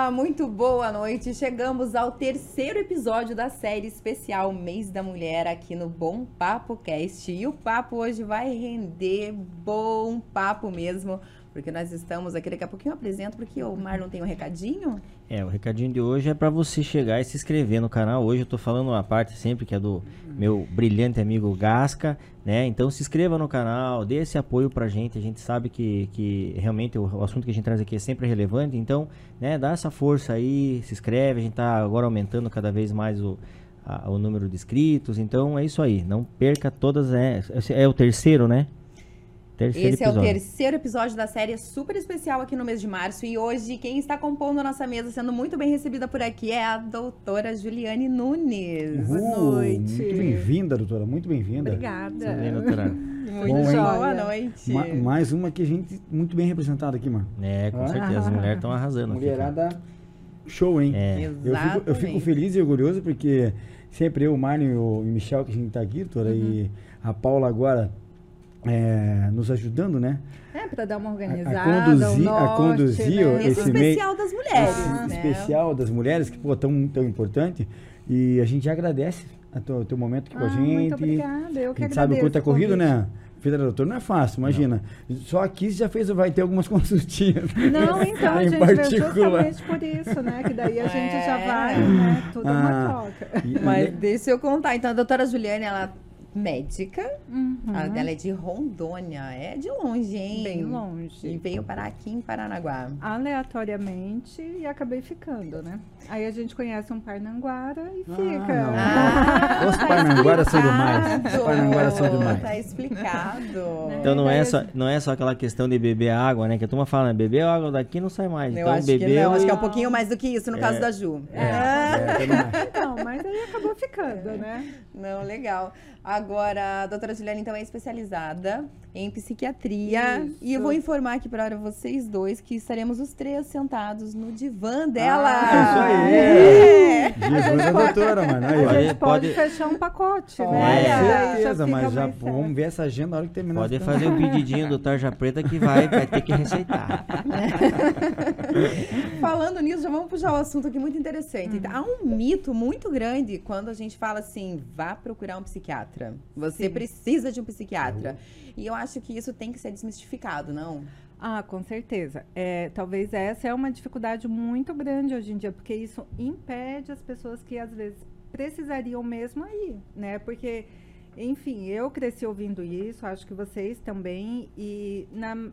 Olá, muito boa noite. Chegamos ao terceiro episódio da série especial Mês da Mulher aqui no Bom Papo Cast. E o papo hoje vai render bom papo mesmo, porque nós estamos aqui. Daqui a pouquinho eu apresento, porque o Marlon tem um recadinho. É, o recadinho de hoje é para você chegar e se inscrever no canal. Hoje eu tô falando uma parte sempre que é do meu brilhante amigo Gasca, né? Então se inscreva no canal, dê esse apoio pra gente. A gente sabe que, que realmente o, o assunto que a gente traz aqui é sempre relevante. Então, né, dá essa força aí, se inscreve. A gente tá agora aumentando cada vez mais o, o número de inscritos. Então é isso aí. Não perca todas. É, é o terceiro, né? Terceiro Esse episódio. é o terceiro episódio da série super especial aqui no mês de março. E hoje, quem está compondo a nossa mesa, sendo muito bem recebida por aqui, é a doutora Juliane Nunes. Boa noite. Muito bem-vinda, doutora. Muito bem-vinda. Obrigada. Bem, doutora. Muito Bom, boa noite. Ma mais uma que a gente muito bem representada aqui, mano. É, com ah. certeza. As mulheres estão arrasando. Mulherada aqui, show, hein? É. Eu, fico, eu fico feliz e orgulhoso porque sempre eu, o Marlon e o Michel, que a gente está aqui, doutora, uhum. e a Paula agora é, nos ajudando, né? É, para dar uma organizada. A, conduzir, norte, a conduzir né? esse, esse especial das mulheres. Esse né? especial das mulheres, que pô, tão, tão importante. E a gente agradece o teu momento aqui ah, com a ah, gente. Muito obrigada, eu que a gente sabe o quanto é corrido, né? Vida doutor não é fácil, imagina. Não. Só aqui você já fez, vai ter algumas consultinhas. Não, então, a gente particular. justamente por isso, né? Que daí a gente é. já vai, né? Tudo ah, uma troca. E, Mas deixa eu contar. Então, a doutora Juliane, ela médica. Uhum. A dela é de Rondônia. É de longe, hein? Bem longe. E veio parar aqui em Paranaguá. Aleatoriamente e acabei ficando, né? Aí a gente conhece um Parnanguara e ah, fica. Ah, Os Parnanguaras são demais. Os Parnanguaras são demais. Tá explicado. Né? então não é, só, não é só aquela questão de beber água, né? Que a turma fala, né? Beber água daqui não sai mais. Eu então, acho bebeu que não. E... Acho que é um pouquinho mais do que isso no é. caso da Ju. É. é. é. Então, mas aí acabou ficando, né? Não, legal. Agora, a doutora Juliana, então, é especializada em psiquiatria. Isso. E eu vou informar aqui para vocês dois que estaremos os três sentados no divã dela. Ah, isso aí! É. Divã da doutora, mano. Aí, a gente pode, pode fechar um pacote, né? Com certeza, mas já vamos ver essa agenda na hora que terminar. Pode fazer o um pedidinho do Tarja Preta que vai, vai ter que receitar. Falando nisso, já vamos puxar o um assunto aqui muito interessante. Hum. Há um mito muito grande quando a gente fala assim, vá procurar um psiquiatra. Você Sim. precisa de um psiquiatra. Uhum. E eu acho que isso tem que ser desmistificado, não? Ah, com certeza. É, talvez essa é uma dificuldade muito grande hoje em dia, porque isso impede as pessoas que às vezes precisariam mesmo ir, né? Porque, enfim, eu cresci ouvindo isso, acho que vocês também, e na,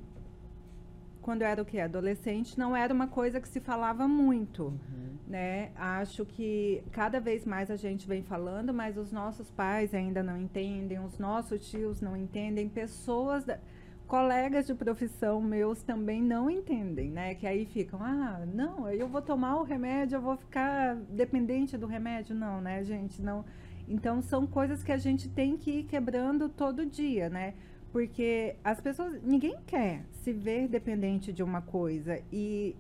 quando eu era o que? Adolescente, não era uma coisa que se falava muito, uhum. Né? Acho que cada vez mais a gente vem falando, mas os nossos pais ainda não entendem, os nossos tios não entendem, pessoas, da, colegas de profissão meus também não entendem, né? Que aí ficam, ah, não, eu vou tomar o remédio, eu vou ficar dependente do remédio, não, né, gente? Não. Então são coisas que a gente tem que ir quebrando todo dia, né? Porque as pessoas, ninguém quer se ver dependente de uma coisa e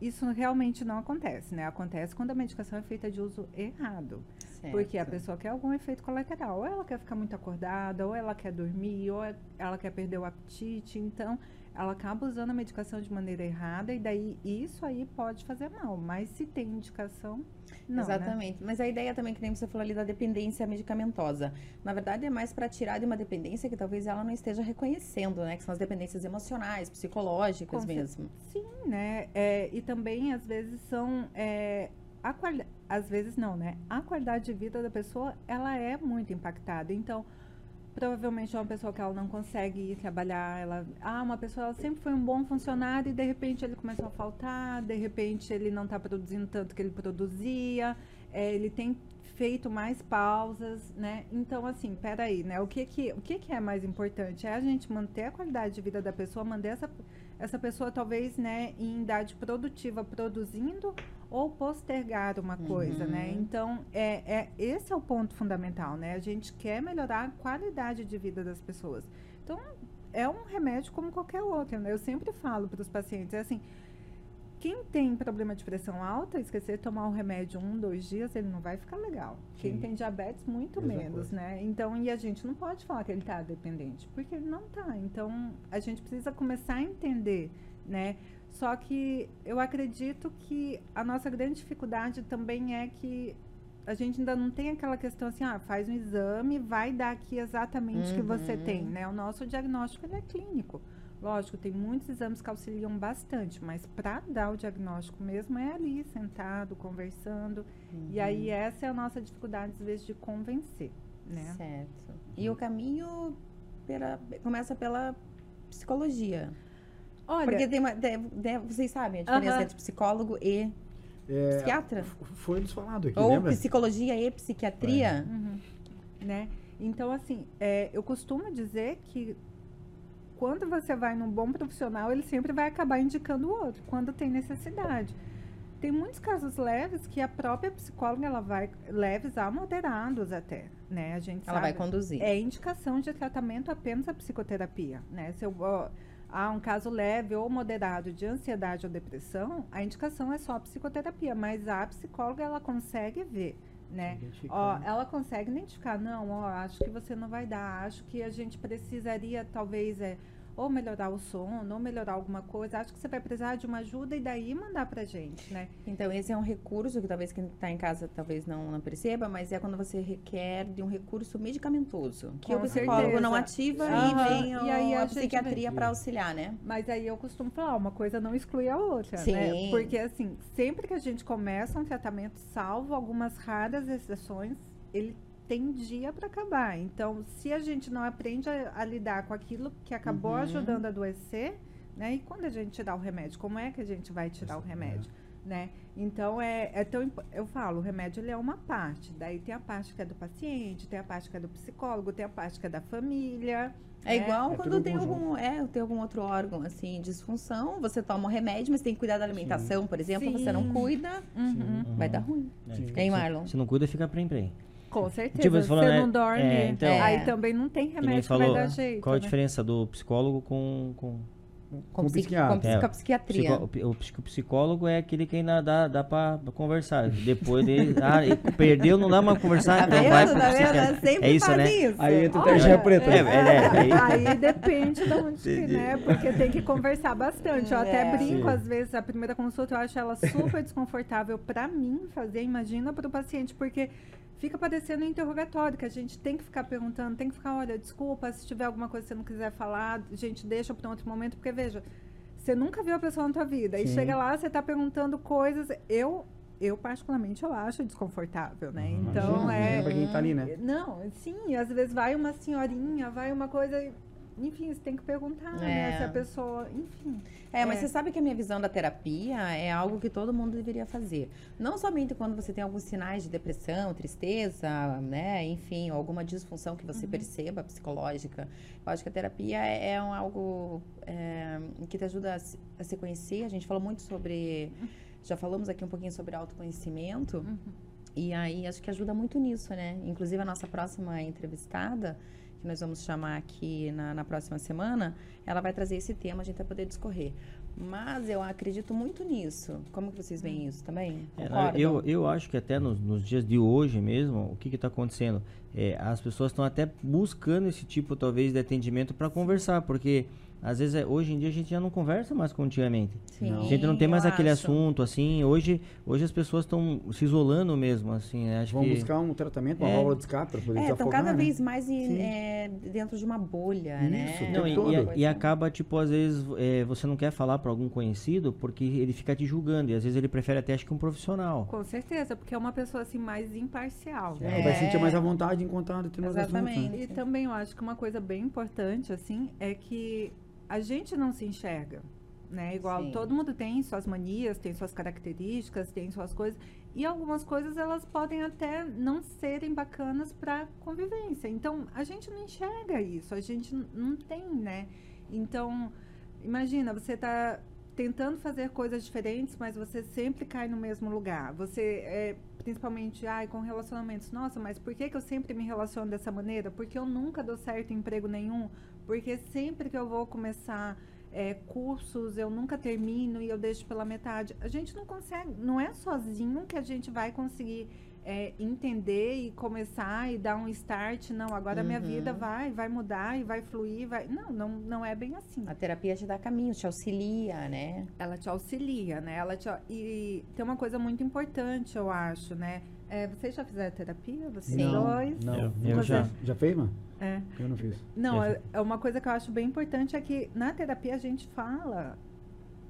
isso realmente não acontece, né? Acontece quando a medicação é feita de uso errado. Certo. Porque a pessoa quer algum efeito colateral. Ou ela quer ficar muito acordada, ou ela quer dormir, ou ela quer perder o apetite. Então, ela acaba usando a medicação de maneira errada e daí isso aí pode fazer mal. Mas se tem indicação, não. Né? Exatamente. Né? Mas a ideia também, que nem você falou ali da dependência medicamentosa. Na verdade, é mais para tirar de uma dependência que talvez ela não esteja reconhecendo, né? Que são as dependências emocionais, psicológicas Com mesmo. Sim, né? É, e também, às vezes, são. É, a às vezes não, né? A qualidade de vida da pessoa, ela é muito impactada. Então, provavelmente é uma pessoa que ela não consegue trabalhar, ela, ah, uma pessoa ela sempre foi um bom funcionário e de repente ele começou a faltar, de repente ele não está produzindo tanto que ele produzia, é, ele tem feito mais pausas, né? Então assim, peraí, né? O que que o que que é mais importante é a gente manter a qualidade de vida da pessoa, manter essa essa pessoa talvez, né, em idade produtiva produzindo ou postergar uma coisa, né? uhum. né? Então, é, é, esse é o ponto fundamental, né? A gente quer melhorar a qualidade de vida das pessoas. Então, é um remédio como qualquer outro, né? Eu sempre falo para os pacientes, é assim, quem tem problema de pressão alta, esquecer de tomar o remédio um, dois dias, ele não vai ficar legal. Sim. Quem tem diabetes, muito Mesma menos, coisa. né? Então, e a gente não pode falar que ele está dependente, porque ele não está. Então, a gente precisa começar a entender, né? Só que eu acredito que a nossa grande dificuldade também é que a gente ainda não tem aquela questão assim, ah, faz um exame, vai dar aqui exatamente o que você Uhum. tem, né? O nosso diagnóstico ele é clínico. Lógico, tem muitos exames que auxiliam bastante, mas para dar o diagnóstico mesmo é ali, sentado, conversando. E aí essa é a nossa dificuldade, às vezes, de convencer, né? Certo. E o caminho pela- começa pela psicologia. Olha, Porque tem uma, de- de- vocês sabem a diferença Aham. entre psicólogo e É, psiquiatra? foi nos falado aqui, Ou lembra? psicologia e psiquiatria? Uhum. né? Então, assim, é, eu costumo dizer que quando você vai num bom profissional, ele sempre vai acabar indicando o outro, quando tem necessidade. Tem muitos casos leves que a própria psicóloga, ela vai, leves a moderados até, né? A gente Ela sabe. vai conduzir. É indicação de tratamento apenas a psicoterapia, né? Se eu, há um caso leve ou moderado de ansiedade ou depressão, a indicação é só a psicoterapia, mas a psicóloga, ela consegue ver, né? Ó, ela consegue identificar, não, ó, acho que você não vai dar, acho que a gente precisaria, talvez, é, ou melhorar o sono, ou melhorar alguma coisa, acho que você vai precisar de uma ajuda e daí mandar pra gente, né? Então, esse é um recurso que talvez quem está em casa talvez não, não perceba, mas é quando você requer de um recurso medicamentoso, que Com o psicólogo certeza. não ativa Aham, e vem e aí a a, psiquiatria para auxiliar, né? Mas aí eu costumo falar, uma coisa não exclui a outra, Sim. né? Porque assim, sempre que a gente começa um tratamento, salvo algumas raras exceções, ele tem dia para acabar. Então, se a gente não aprende a, a lidar com aquilo que acabou Uhum. ajudando a adoecer, né? E quando a gente tirar o remédio, como é que a gente vai tirar o remédio? Né? Então é, é tão eu falo, o remédio ele é uma parte. Daí tem a parte que é do paciente, tem a parte que é do psicólogo, tem a parte que é da família. É né? igual É quando tem algum, é, tem algum outro órgão, assim, disfunção, você toma um remédio, mas tem que cuidar da alimentação, por exemplo, você não Sim. cuida, Uhum. vai dar ruim. É, Sim. fica- Hein, se- Marlon? Se não cuida, fica prem-prem. Com certeza. Tipo, você falou, você né? não dorme, É, então- aí É. também não tem Que remédio que falou, vai dar jeito. qual a né? diferença do psicólogo com... com... Com, Com psiqui- com, psi- É, psiquiatria. Psico- o o psicólogo é aquele que ainda dá, dá pra conversar. Depois dele. Ah, perdeu, não dá mais pra conversar, Tá então vendo? vai pro Tá psiquiatra. É isso, né? isso. Aí entra o Olha, tarjinha preta. É, é, é, aí- Aí depende de onde que, né? Porque tem que conversar bastante. Eu até É. brinco, Sim. às vezes, a primeira consulta eu acho ela super desconfortável pra mim fazer, imagina pro paciente, porque fica parecendo um interrogatório, que a gente tem que ficar perguntando, tem que ficar, olha, desculpa, se tiver alguma coisa que você não quiser falar, a gente deixa para um outro momento, porque veja, você nunca viu a pessoa na tua vida, e Sim. chega lá, você tá perguntando coisas, eu, eu particularmente, eu acho desconfortável, né? Então, Imagina, é... Pra quem tá ali, né? Não, sim, às vezes vai uma senhorinha, vai uma coisa. Enfim, você tem que perguntar, né? É. Se a pessoa. Enfim. É, mas É. você sabe que a minha visão da terapia é algo que todo mundo deveria fazer. Não somente quando você tem alguns sinais de depressão, tristeza, né? Enfim, alguma disfunção que você perceba psicológica. Eu acho que a terapia é, é um algo é, que te ajuda a se, a se conhecer. A gente falou muito sobre. Já falamos aqui um pouquinho sobre autoconhecimento. E aí acho que ajuda muito nisso, né? Inclusive a nossa próxima entrevistada, que nós vamos chamar aqui na, na próxima semana, ela vai trazer esse tema, a gente vai poder discorrer. Mas eu acredito muito nisso. Como que vocês veem isso também? É, eu, eu acho que até nos, nos dias de hoje mesmo, o que está acontecendo? É, as pessoas estão até buscando esse tipo, talvez, de atendimento para conversar, porque às vezes é, hoje em dia a gente já não conversa mais como antigamente. Sim, A gente não tem mais aquele acho. assunto, assim. Hoje, hoje as pessoas estão se isolando mesmo, assim. né? Acho Vão que buscar um tratamento, uma É. válvula de escape pra poder É, estão desafogar, cada né? vez mais em- é, dentro de uma bolha, Isso, né? Não, e, e- e acaba, tipo, às vezes é, você não quer falar para algum conhecido porque ele fica te julgando. E às vezes ele prefere até, acho que um profissional. Com certeza, porque é uma pessoa assim mais imparcial. Ela né? vai É. sentir mais à vontade em contar determinados assuntos, né? Exatamente. E também eu acho que uma coisa bem importante, assim, é que a gente não se enxerga. Né? Igual Sim. todo mundo tem suas manias, tem suas características, tem suas coisas. E algumas coisas elas podem até não serem bacanas para convivência. Então, a gente não enxerga isso, a gente não tem, né? Então, imagina, você está tentando fazer coisas diferentes, mas você sempre cai no mesmo lugar. Você, é, principalmente, ai, com relacionamentos, nossa, mas por que, que eu sempre me relaciono dessa maneira? Porque eu nunca dou certo em emprego nenhum? Porque sempre que eu vou começar é, cursos, eu nunca termino e eu deixo pela metade. A gente não consegue, não é sozinho que a gente vai conseguir é, entender e começar e dar um start. Não, agora a minha vida Uhum. vai, vai mudar e vai fluir. Vai... Não, não, não é bem assim. A terapia te dá caminho, te auxilia, né? Ela te auxilia, né? Ela te... E tem uma coisa muito importante, eu acho, né? É, vocês já fizeram terapia? Vocês Sim. dois? Não, Eu- não. eu Você já. Já fez, mano? É. Eu não fiz. Não, É. é, uma coisa que eu acho bem importante é que na terapia a gente fala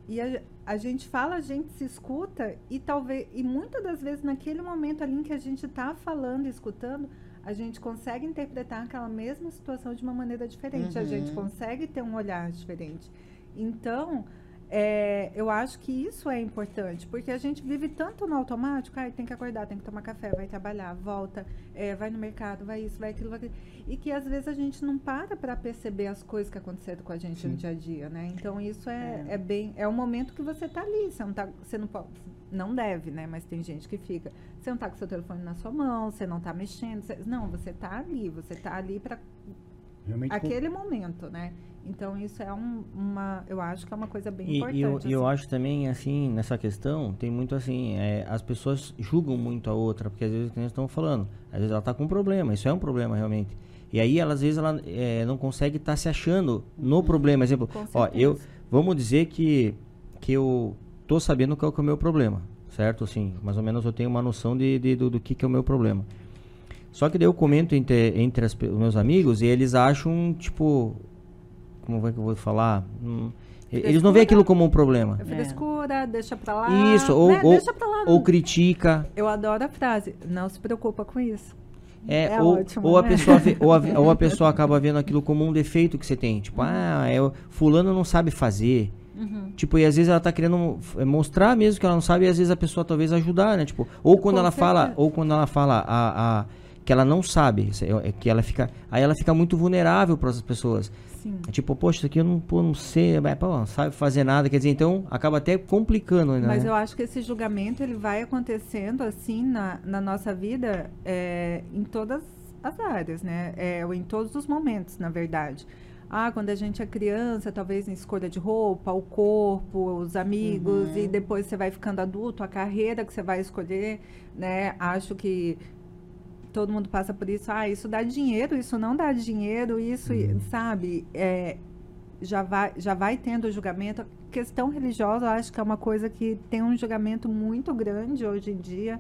e a, a gente fala, a gente se escuta e talvez e muitas das vezes naquele momento ali em que a gente está falando e escutando, a gente consegue interpretar aquela mesma situação de uma maneira diferente, a gente Uhum. consegue ter um olhar diferente. Então, é, eu acho que isso é importante, porque a gente vive tanto no automático, ai, tem que acordar, tem que tomar café, vai trabalhar, volta, é, vai no mercado, vai isso, vai aquilo, vai aquilo. E que às vezes a gente não para para perceber as coisas que aconteceram com a gente no dia a dia, né? Então isso é, é. bem. É o momento que você tá ali. Você não, tá, você não pode. Não deve, né? Mas tem gente que fica. Você não tá com seu telefone na sua mão, você não tá mexendo. Você, não, você tá ali, você tá ali para aquele momento, né? Então isso é um, uma. Eu acho que é uma coisa bem E, importante. e eu, e eu assim. acho também, assim, nessa questão, tem muito assim, é, as pessoas julgam muito a outra, porque às vezes, nós estamos falando, às vezes ela está com um problema, isso é um problema realmente. E aí, ela, às vezes, ela é, não consegue estar se achando no problema. Exemplo, ó, eu, vamos dizer que, que eu tô sabendo qual que é o meu problema, certo? Assim, mais ou menos eu tenho uma noção de, de- do, do que, que é o meu problema. Só que daí eu comento entre, entre as os meus amigos e eles acham, tipo, como é que eu vou falar? Hum, eles não veem aquilo como um problema. É frescura, deixa pra lá. Isso, ou, né? ou, deixa pra lá. ou critica. Eu adoro a frase. Não se preocupa com isso. É, É ou, ótimo, ou, a né? pessoa vê- ou, a, ou a pessoa acaba vendo aquilo como um defeito que você tem. Tipo, ah, é, o- fulano não sabe fazer. Uhum. Tipo, e às vezes ela tá querendo f- mostrar mesmo que ela não sabe, e às vezes a pessoa talvez ajudar, né? Tipo, ou quando Com ela fala, certeza. ou quando ela fala a, a- que ela não sabe, é- é que ela fica, aí ela fica muito vulnerável para as pessoas. Sim. É Tipo, poxa, isso aqui eu não, pô, não sei, pô, não sabe fazer nada, quer dizer, então acaba até complicando ainda, Mas né? eu acho que esse julgamento ele vai acontecendo assim na, na nossa vida é, em todas as áreas, né? É, ou em todos os momentos, na verdade. Ah, quando a gente é criança, talvez em escolha de roupa, o corpo, os amigos, Uhum. e depois você vai ficando adulto, a carreira que você vai escolher, né? Acho que todo mundo passa por isso. Ah, isso dá dinheiro, isso não dá dinheiro, isso, sabe? É, já vai, já vai tendo julgamento. A questão religiosa, eu acho que é uma coisa que tem um julgamento muito grande hoje em dia.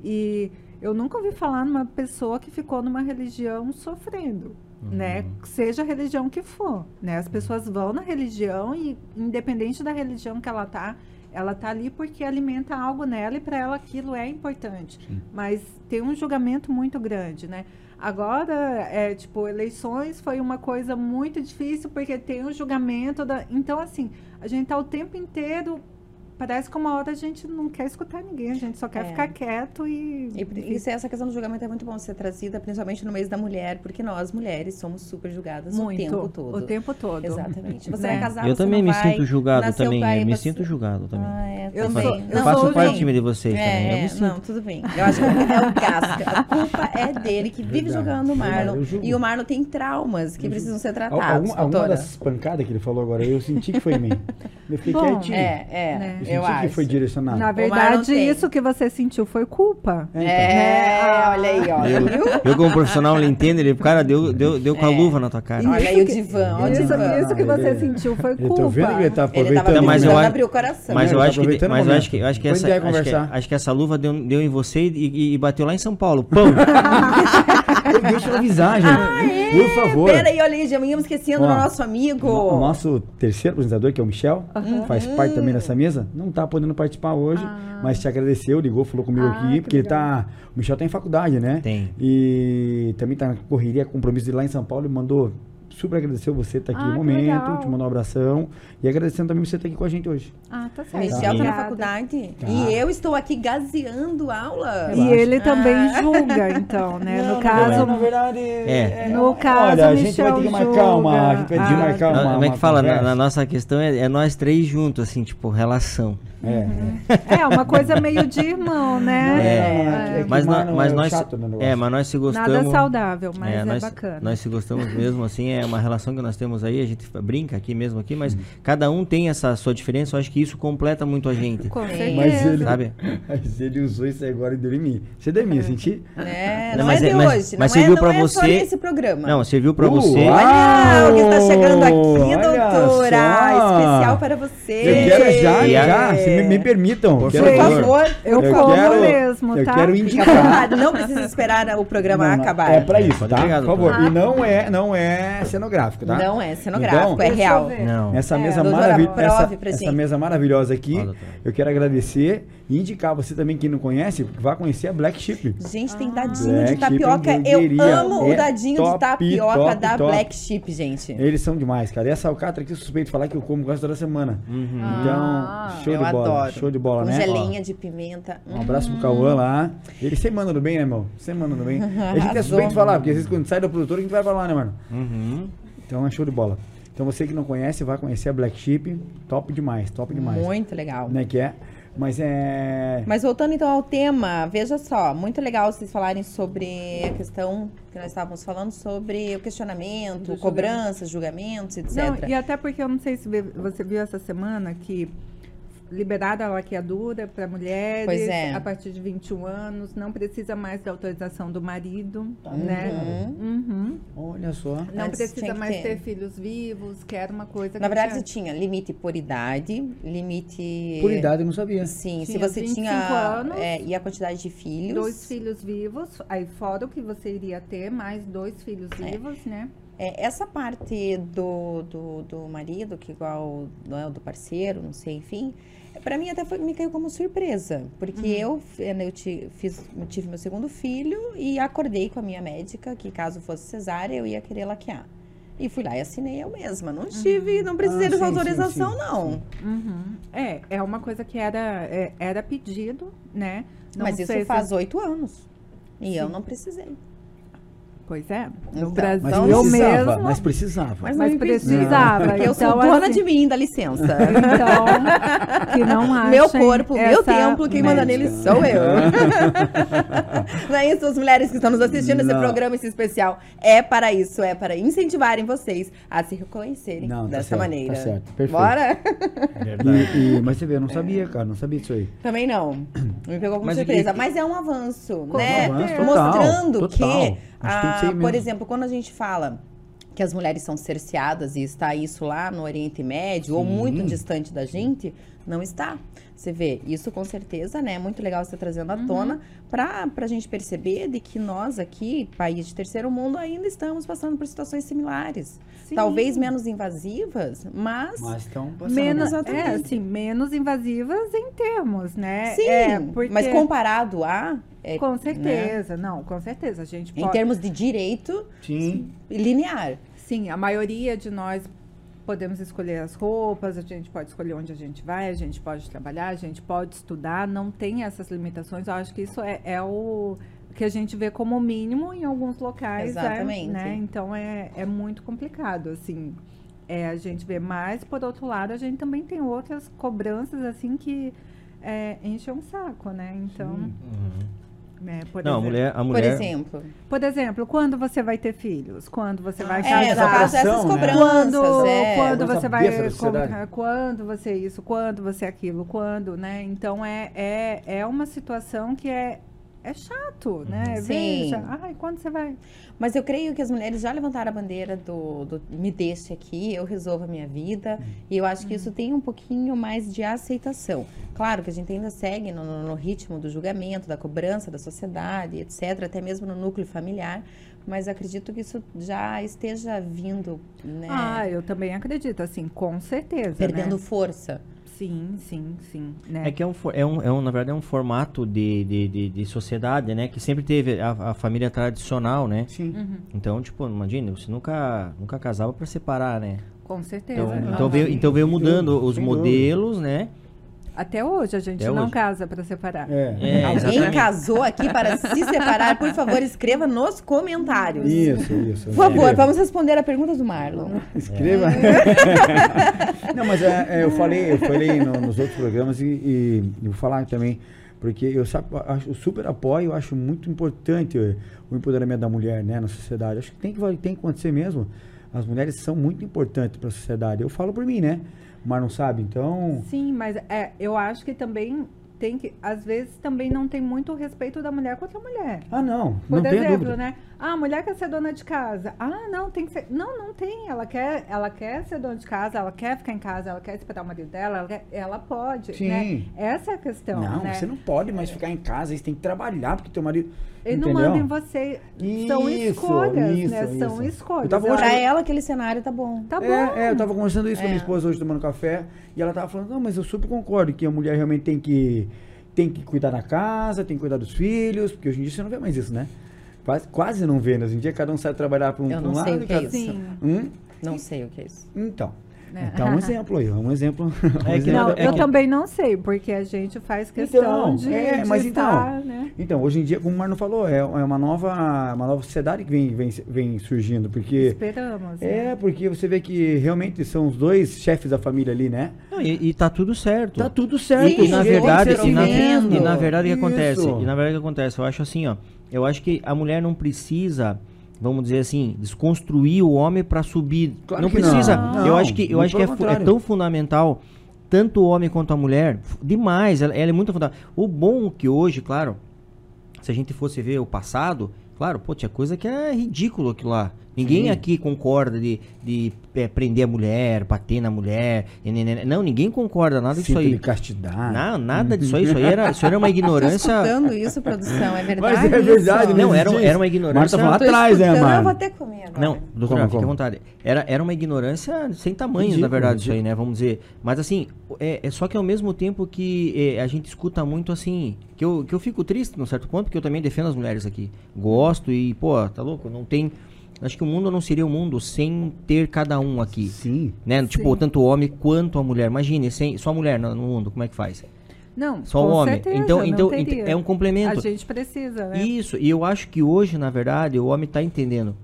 E eu nunca ouvi falar numa pessoa que ficou numa religião sofrendo, né? Seja a religião que for, né? As pessoas vão na religião e independente da religião que ela tá, ela tá ali porque alimenta algo nela e para ela aquilo é importante. Mas tem um julgamento muito grande, né? Agora, é, tipo, eleições foi uma coisa muito difícil porque tem o julgamento da. Então, assim, a gente tá o tempo inteiro. Parece que uma hora a gente não quer escutar ninguém, a gente só quer É. ficar quieto e. E isso, essa questão do julgamento é muito bom ser trazida, principalmente no mês da mulher, porque nós, mulheres, somos super julgadas muito. o tempo todo. O tempo todo. Exatamente. Você Né? é casado, eu você também não me vai, sinto julgado também, pai, eu me sinto julgado também. Ah, é, Eu também. sou- eu não, faço parte time de vocês também, eu É, me é, sinto. não, tudo bem. Eu acho que é o Gasca. A culpa é dele que vive Verdade. julgando o Marlon. Eu. E o Marlon tem traumas que precisam ser tratados, Algum, alguma doutora. das pancadas que ele falou agora, eu senti que foi em mim. Eu fiquei Bom, quietinho. É, é, Eu senti eu que acho. foi direcionado. Na verdade, isso que você sentiu foi culpa. É, então. É, olha aí, ó. Eu, Viu? eu como profissional, ele entende, ele, cara, deu, deu, deu com a É. luva na tua cara. Olha aí o divã, olha Isso, divã. isso que você ele- sentiu foi Eu culpa. tô vendo que ele tá Ele tava aproveitando. Não, mas eu abrir o coração. Mas Ele eu tá acho que, mas eu acho que, eu acho que essa, acho que, conversar. acho que essa luva deu, deu em você e, e- bateu lá em São Paulo. Pão! Deixa eu avisar, gente. Por favor. Pera aí, olha aí, já vínhamos esquecendo Ó, do nosso amigo. O nosso terceiro apresentador, que é o Michel, faz parte também dessa mesa, não tá podendo participar hoje, mas te agradeceu, ligou, falou comigo Ah, aqui, que porque ele tá. O Michel tá em faculdade, né? Tem. E também tá na correria, compromisso de lá em São Paulo, e mandou super agradeceu você estar aqui Ah, no momento, legal. te mandou um abração. E agradecendo também você estar aqui com a gente hoje. Ah, tá certo. Michel tá na faculdade. Tá. E eu estou aqui gazeando aula. E Relaxa. ele também Ah. julga, então, né? Não, no caso, na verdade, É. No caso, olha, a gente vai ter que Michel marcar uma, a gente vai ter que julga. marcar Ah, uma, Como é que fala? Na, na nossa questão é, é nós três juntos, assim, tipo, relação. É, É uma coisa meio de irmão, né? É, é que mas, Marlon mas é nós, é, mas nós se gostamos. Nada saudável, mas É, é, nós, bacana. nós se gostamos mesmo, assim, é uma relação que nós temos aí, a gente brinca aqui mesmo aqui, mas cada um tem essa sua diferença, eu acho que isso completa muito a gente. Com certeza. Mas ele, Sabe? mas ele usou isso agora e deu em mim. Você deu em mim, eu senti? É, Não, não, mas é é- de mas- hoje. mas não é, serviu não pra é só você- esse programa. Não, serviu pra Uh, você. Olha o que está chegando aqui, doutora. só. Especial para você. Eu quero já, já, me, me permitam. Por quero- Por favor. Eu, Eu como quero- mesmo, eu tá? quero Fica à indicar. não precisa esperar o programa Não, não, acabar. É pra isso, tá? pegar, Por favor. doutora. E não é, não é cenográfico, tá? Não é cenográfico, Então, é real. Eu. Não. Essa É. mesa prove essa, essa mesa maravilhosa aqui, doutora. eu quero agradecer e indicar você também quem não conhece, vá conhecer a Black Chip. Gente, tem Ah. dadinho Black de tapioca. Chip Eu amo o É dadinho de top, tapioca top, da top. Black Chip, gente. Eles são demais, cara. E essa alcatra aqui, eu suspeito de falar que eu como quase toda semana. Uhum. Ah, então, show eu de bola. adoro. Show de bola, Com né? gelinha de pimenta. Um abraço pro Cauã lá. Ele sempre mandando bem, né, irmão? Sempre mandando bem. A gente é suspeito de falar, porque às vezes quando sai da produtora, a gente vai pra lá, né, mano? Uhum. Então é show de bola. Então você que não conhece, vai conhecer a Black Chip. Top demais, top demais. Muito legal. Né, que é. Mas é. Mas voltando então ao tema, veja só, muito legal vocês falarem sobre a questão que nós estávamos falando sobre o questionamento, Do cobranças, julgamentos, etc. Não, e até porque eu não sei se você viu essa semana que liberada a laqueadura para mulheres Pois é. a partir de 21 anos, não precisa mais da autorização do marido, né? Uhum. Olha só. Não Antes precisa mais ter. ter. filhos vivos, que era uma coisa Na verdade, tinha- tinha limite por idade, limite. Por idade eu não sabia. Sim, se Tinha você 25 tinha. anos. é, e a quantidade de filhos. dois filhos vivos, aí fora o que você iria ter, mais dois filhos vivos, né? É, essa parte do, do, do marido, que igual não é o do parceiro, não sei, enfim, pra mim até foi, me caiu como surpresa. Porque eu, eh, eu, ti- fiz, eu tive meu segundo filho e acordei com a minha médica que caso fosse cesárea eu ia querer laquear. E fui lá e assinei eu mesma. Não tive, não precisei Ah, dessa sim, autorização, sim, não. Uhum. É, é uma coisa que era, é, era pedido, né? Não Mas isso faz oito anos. E eu Sim. não precisei. Pois é, no Então, Brasil Mas eu mesmo, mas precisava. Mas, mas não precisava. Porque eu sou então, dona assim, de mim, dá licença. Então, que não achem Meu corpo, meu templo, quem manda médica. nele sou eu. Não é isso, as mulheres que estão nos assistindo esse Não. programa, esse especial. É para isso, é para incentivarem vocês a se reconhecerem Não, tá dessa certo, maneira. tá certo, perfeito. Bora? E- e- mas você vê, eu não sabia, cara, não sabia disso aí. Também não. Me pegou com Mas surpresa. e- Mas é um avanço, Com né? certeza. Total, Mostrando total. que, Ah, por exemplo, quando a gente fala que as mulheres são cerceadas e está isso lá no Oriente Médio ou Sim. muito distante da gente, não está. Você vê, isso com certeza, né? É muito legal você trazendo à tona para a gente perceber de que nós aqui, país de terceiro mundo, ainda estamos passando por situações similares. Sim. Talvez menos invasivas, mas, Mas estão passando. Menos, Exatamente. é, assim, menos invasivas em termos, né? sim, É, porque, mas comparado a... é, Com né? certeza, não, com certeza. A gente Em pode... termos de direito Sim. linear. Sim, a maioria de nós podemos escolher as roupas, a gente pode escolher onde a gente vai, a gente pode trabalhar, a gente pode estudar, não tem essas limitações. Eu acho que isso é, é o que a gente vê como mínimo em alguns locais. é, Exatamente. né? Então é, é muito complicado, assim. É, a gente vê, mas por outro lado, a gente também tem outras cobranças assim que é, enchem um saco, né? Então, Uhum. Né, por Não, a exemplo, mulher, a Por mulher exemplo. por exemplo, quando você vai ter filhos? Quando você vai É, casar? no caso, essas né? cobranças. quando, é. quando você vai quando você isso, quando você aquilo, quando, né? Então é, é, é uma situação que é, é chato, né? Sim. Veja, ai, quando você vai? Mas eu creio que as mulheres já levantaram a bandeira do, do me deixe aqui, eu resolvo a minha vida. E eu acho que isso tem um pouquinho mais de aceitação. Claro que a gente ainda segue no, no- no ritmo do julgamento, da cobrança da sociedade, etc., até mesmo no núcleo familiar. Mas acredito que isso já esteja vindo, né? Ah, eu também acredito, assim, com certeza. perdendo né? força. Sim, sim, sim. Né? É que é um, for- é um, é um, na verdade, é um formato de, de, de, de sociedade, né? Que sempre teve a, a família tradicional, né? Sim. Uhum, Então, tipo, imagina, você nunca, nunca casava pra separar, né? com certeza. Então, então, veio, então veio mudando os modelos, né? Até hoje a gente Até não hoje. casa para separar. É. É, Alguém casou aqui para se separar? Por favor, escreva nos comentários. Isso, isso. Por favor, Escreva. vamos responder a pergunta do Marlon. Escreva. Não, mas é, é, eu falei, eu falei no- nos outros programas e, e vou falar também, porque eu acho, super apoio, eu acho muito importante o, o empoderamento da mulher né, na sociedade. Acho que tem que, tem que acontecer mesmo. As mulheres são muito importantes para a sociedade. Eu falo por mim, né? Mas não sabe, então. Sim, mas é, eu acho que também tem que, às vezes também não tem muito respeito da mulher contra a mulher. Ah, não. Por não exemplo, dúvida. né? Ah, a mulher quer ser dona de casa. Ah, não, tem que ser. Não, não tem. Ela quer, ela quer ser dona de casa, ela quer ficar em casa, ela quer esperar o marido dela, ela, quer- ela pode. Sim. Né? Essa é a questão. Não, né? você não pode mais ficar em casa, você tem que trabalhar porque teu marido. Ele não manda em você. São Isso, escolhas, isso, né? São isso. escolhas. Eu tava Ela- hoje- Pra ela, aquele cenário tá bom. Tá bom. É, é, eu tava conversando isso com a minha É. esposa hoje tomando café e ela tava falando, não, mas eu super concordo que a mulher realmente tem que tem que cuidar da casa, tem que cuidar dos filhos, porque hoje em dia você não vê mais isso, né? Quase, quase não vê, né? Hoje em dia cada um sai trabalhar para um, Eu pra um não sei lado. o que é isso. Hum? Não sei o que é isso. Então. Né? Então, um exemplo aí, um exemplo. um É que exemplo. Não, É eu que- também não sei, porque a gente faz questão Então, de, é, de mas estar, então, né? Então, hoje em dia, como o Marno falou, é, é uma, nova, uma nova sociedade que vem, vem, vem surgindo, porque... Esperamos. né? É, porque você vê que realmente são os dois chefes da família ali, né? Não, e, e tá tudo certo. Tá tudo certo. E, e na verdade, e na, e na verdade o que acontece? E na verdade o que acontece? Eu acho assim, ó. Eu acho que a mulher não precisa, vamos dizer assim, desconstruir o homem para subir. Claro não precisa. não. Eu acho que eu acho que é, é tão fundamental tanto o homem quanto a mulher, demais. Ela, ela é muito fundamental. O bom que hoje, claro, se a gente fosse ver o passado, claro, pô, tinha coisa que é ridículo aquilo lá. Ninguém Sim. aqui concorda de, de é, prender a mulher, bater na mulher. e neném- Não, ninguém concorda nada disso Cinto aí. de castidade. Não, nada disso aí. Isso aí era, isso era uma Tô ignorância. escutando isso, produção, é verdade Mas é verdade, isso? né? Não, era, era uma ignorância. Marta falou atrás, né, escutando, Eu vou até comer agora. Não, doutora, Como, fique à vontade. Era, era uma ignorância sem tamanho, na verdade, isso aí, né? Vamos dizer. Mas assim, é, é só que ao mesmo tempo que é, a gente escuta muito assim, que eu, que eu fico triste num certo ponto, porque eu também defendo as mulheres aqui. Gosto e, pô, tá louco? Não tem. Acho que o mundo não seria o mundo sem ter cada um aqui. Sim. Né? Tipo, Sim. tanto o homem quanto a mulher. Imagine, sem, só a mulher no, no mundo, como é que faz? Não, Só com o homem. certeza, então, não então teria. é um complemento. A gente precisa, né? Isso, e eu acho que hoje, na verdade, o homem está entendendo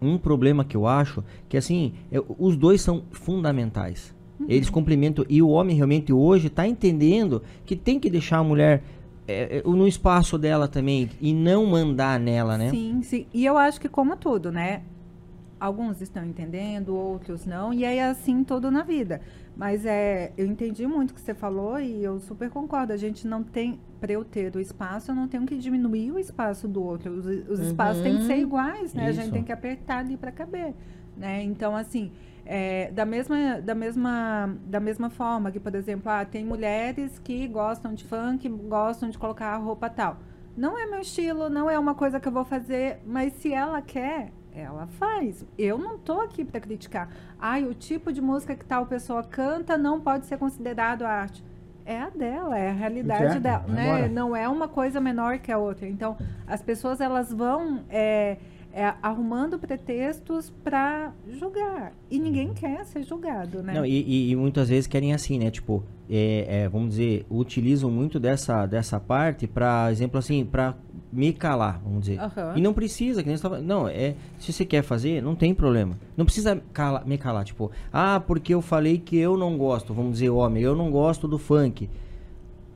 um problema que eu acho, que assim, é, os dois são fundamentais. Uhum. Eles complementam, e o homem realmente hoje está entendendo que tem que deixar a mulher é, é, no espaço dela também, e não mandar nela, né? Sim, sim. E eu acho que como tudo, né? Alguns estão entendendo, outros não, e é assim tudo na vida. Mas é, eu entendi muito o que você falou e eu super concordo. A gente não tem, para eu ter o espaço, eu não tenho que diminuir o espaço do outro. Os, os espaços têm que ser iguais, né? A Isso. gente tem que apertar ali para caber, né? Então, assim, é, da mesma da mesma da mesma forma que, por exemplo, ah, tem mulheres que gostam de funk, gostam de colocar a roupa tal. Não é meu estilo, não é uma coisa que eu vou fazer, mas se ela quer, ela faz. Eu não tô aqui para criticar. Ai, o tipo de música que tal pessoa canta não pode ser considerado arte. É a dela, é a realidade Certo, dela, né? Não é uma coisa menor que a outra. Então, as pessoas elas vão é, é, arrumando pretextos para julgar e ninguém quer ser julgado, né? Não, e, e- e muitas vezes querem assim, né? Tipo, é, é, vamos dizer, utilizam muito dessa, dessa parte para, exemplo assim, para me calar, vamos dizer. Aham. E não precisa, que nem você Não, é. Se você quer fazer, não tem problema. Não precisa cala- me calar, tipo, ah, porque eu falei que eu não gosto, vamos dizer, homem, eu não gosto do funk.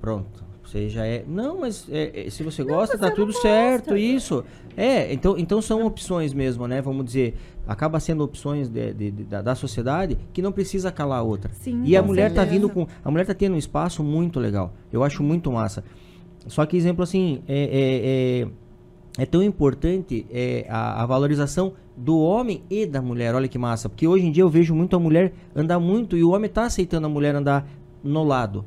Pronto. Você já é. Não, mas é, é, se você gosta, tá você tudo não certo, gosta. isso. É, então, então são opções mesmo, né? Vamos dizer, acaba sendo opções de- de- de- da, da sociedade que não precisa calar a outra. Sim, e a mulher tá certeza. vindo com. A mulher tá tendo um espaço muito legal. Eu acho muito massa. Só que, exemplo assim, é, é, é, é tão importante é, a, a valorização do homem e da mulher. Olha que massa. Porque hoje em dia eu vejo muito a mulher andar muito e o homem tá aceitando a mulher andar no lado.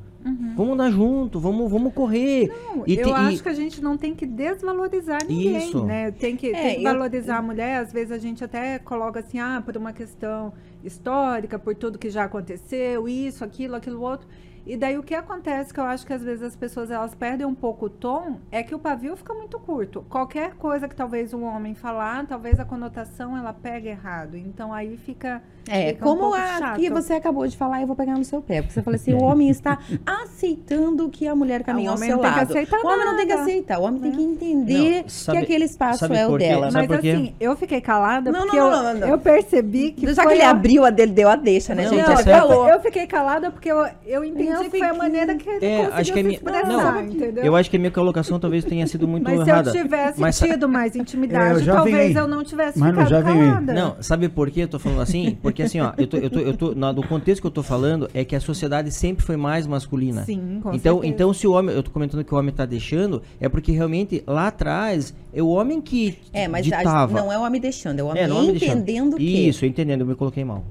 Vamos andar junto, vamos, vamos correr. Não, E eu te- e- acho que a gente não tem que desvalorizar ninguém, Isso. né? Tem que, É, tem que eu- valorizar a mulher. Às vezes a gente até coloca assim, ah, por uma questão histórica, por tudo que já aconteceu, isso, aquilo, aquilo outro. E daí o que acontece que eu acho que às vezes as pessoas elas perdem um pouco o tom é que o pavio fica muito curto. Qualquer coisa que talvez um homem falar, talvez a conotação ela pega errado. Então aí fica É, fica um como pouco a chato. que você acabou de falar, eu vou pegar no seu pé. Porque você falou assim, o homem está aceitando que a mulher caminha ao homem seu não tem que lado. aceitar o homem não tem que aceitar, o homem tem que entender Não, sabe- que aquele espaço sabe é o dela. Sabe Mas assim, eu fiquei calada Não, porque não, eu, não, não, não. eu percebi que Já que ele a- abriu a dele, deu a deixa, né, Não, gente? tá certo. falou. Eu fiquei calada porque eu, eu entendi Que foi a maneira que ele É, conseguiu acho que a se minha- expressar, não, entendeu? Eu acho que a minha colocação talvez tenha sido muito Mas errada. se eu tivesse Mas tido mais É, intimidade, eu já talvez vim. eu não tivesse Mano, ficado já vim. calada. Não, sabe por que eu tô falando assim? Porque assim, ó, eu tô, eu tô, eu tô, do contexto que eu tô falando é que a sociedade sempre foi mais masculina. Sim, com então, certeza. então se o homem, eu tô comentando que o homem tá deixando, é porque realmente lá atrás é o homem que É, mas a- ditava. não é o homem deixando, é o homem É, não é o homem deixando. entendendo que... Isso, entendendo, eu me coloquei mal.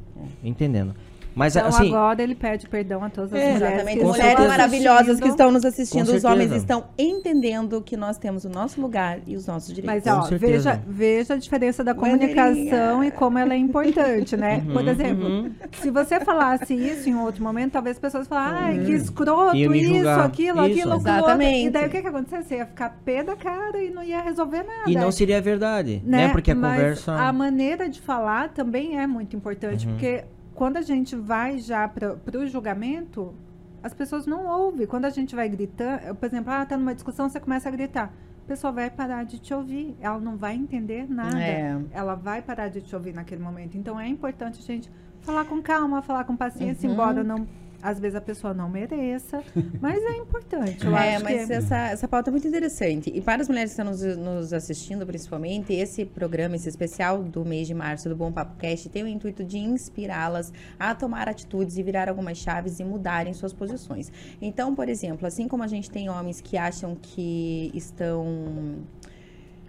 Entendendo. Mas Então assim, agora ele pede perdão a todas as É, mulheres Exatamente, que Com mulheres maravilhosas que estão nos assistindo, os homens estão entendendo que nós temos o nosso lugar e os nossos direitos. Mas ó, veja, veja a diferença da comunicação e como ela é importante, né? Por Uhum, exemplo, uhum. se você falasse isso em outro momento, talvez as pessoas falassem, ai, que escroto, Ia me isso, julgar. aquilo, Isso. aquilo. Exatamente. E daí o que que acontecia? Você ia ficar pé da cara e não ia resolver nada. e não seria verdade, né? Porque a Mas conversa a maneira de falar também é muito importante, Uhum. porque quando a gente vai já para o julgamento, as pessoas não ouvem. Quando a gente vai gritando, por exemplo, ah, tá numa discussão, você começa a gritar. A pessoa vai parar de te ouvir. Ela não vai entender nada. É. Ela vai parar de te ouvir naquele momento. Então é importante a gente falar com calma, falar com paciência, Uhum. embora não às vezes a pessoa não mereça, mas é importante. Eu É, acho mas que essa, essa pauta é muito interessante. E para as mulheres que estão nos, nos assistindo, principalmente, esse programa, esse especial do mês de março do Bom Papo Cast, tem o intuito de inspirá-las a tomar atitudes e virar algumas chaves e mudarem suas posições. Então, por exemplo, assim como a gente tem homens que acham que estão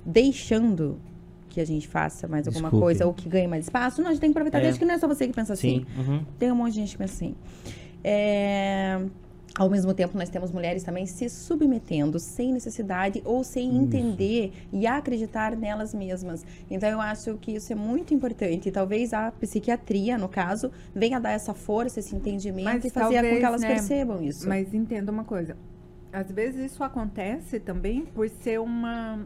deixando que a gente faça mais alguma Desculpe. coisa ou que ganhe mais espaço, nós temos que aproveitar. É. Desde que não é só você que pensa assim. sim. uhum. Tem um monte de gente que pensa assim. É, Ao mesmo tempo, nós temos mulheres também se submetendo sem necessidade ou sem entender e acreditar nelas mesmas. Então, eu acho que isso é muito importante. E talvez a psiquiatria, no caso, venha dar essa força, esse entendimento Mas e fazer com talvez, que elas né, percebam isso. Mas entenda uma coisa. Às vezes isso acontece também por ser uma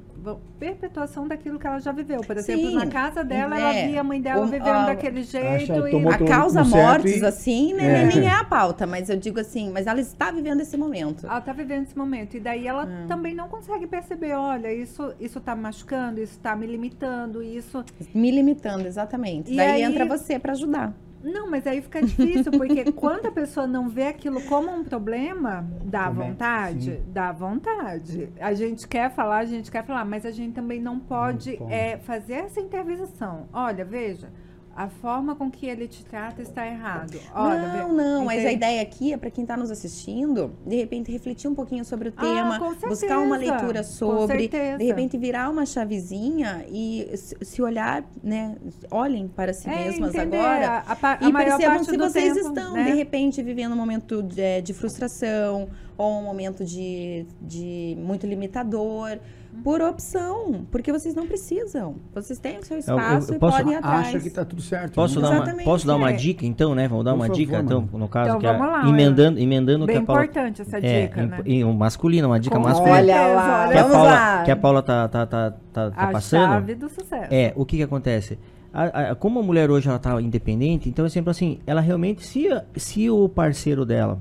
perpetuação daquilo que ela já viveu. Por exemplo, Sim, na casa dela, é. ela via a mãe dela O- vivendo a- daquele jeito. e A causa mortes, e- assim, né, É. nem é a pauta, mas eu digo assim, mas ela está vivendo esse momento. ela tá vivendo esse momento. E daí ela É. também não consegue perceber, olha, isso, isso tá me machucando, isso tá me limitando, isso. Me limitando, exatamente. E Daí aí- entra você para ajudar. Não, mas aí fica difícil, porque quando a pessoa não vê aquilo como um problema, dá Também, vontade? sim. Dá vontade. A gente quer falar, a gente quer falar, mas a gente também não pode, pode. é, fazer essa intervenção. Olha, veja, a forma com que ele te trata está errado. Olha, não, não, mas a ideia aqui é para quem está nos assistindo, de repente refletir um pouquinho sobre o Ah, tema, com buscar uma leitura sobre, de repente virar uma chavezinha e se olhar, né, olhem para si É, mesmas entender agora a, a, a e percebam se vocês tempo, estão, né? de repente, vivendo um momento de, de frustração ou um momento de, de muito limitador, por opção, porque vocês não precisam. Vocês têm o seu eu- espaço eu e posso- podem ir atrás. Acha que tá tudo certo. Posso né? dar, uma, posso dar uma é. dica, então, né? Vamos dar Por uma favor, dica, então, mano. no caso, Então, que é vamos lá, emendando, emendando o que Bem a Paula... importante essa É, dica, né? em, em masculino, uma dica Com masculina. Olha lá, que a Paula, lá. que a Paula tá, tá, tá, tá, tá a passando. chave do sucesso. É, o que que acontece? A- a- como a mulher hoje ela tá independente, então é sempre assim, ela realmente, se, se o parceiro dela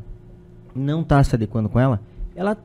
não tá se adequando com ela, ela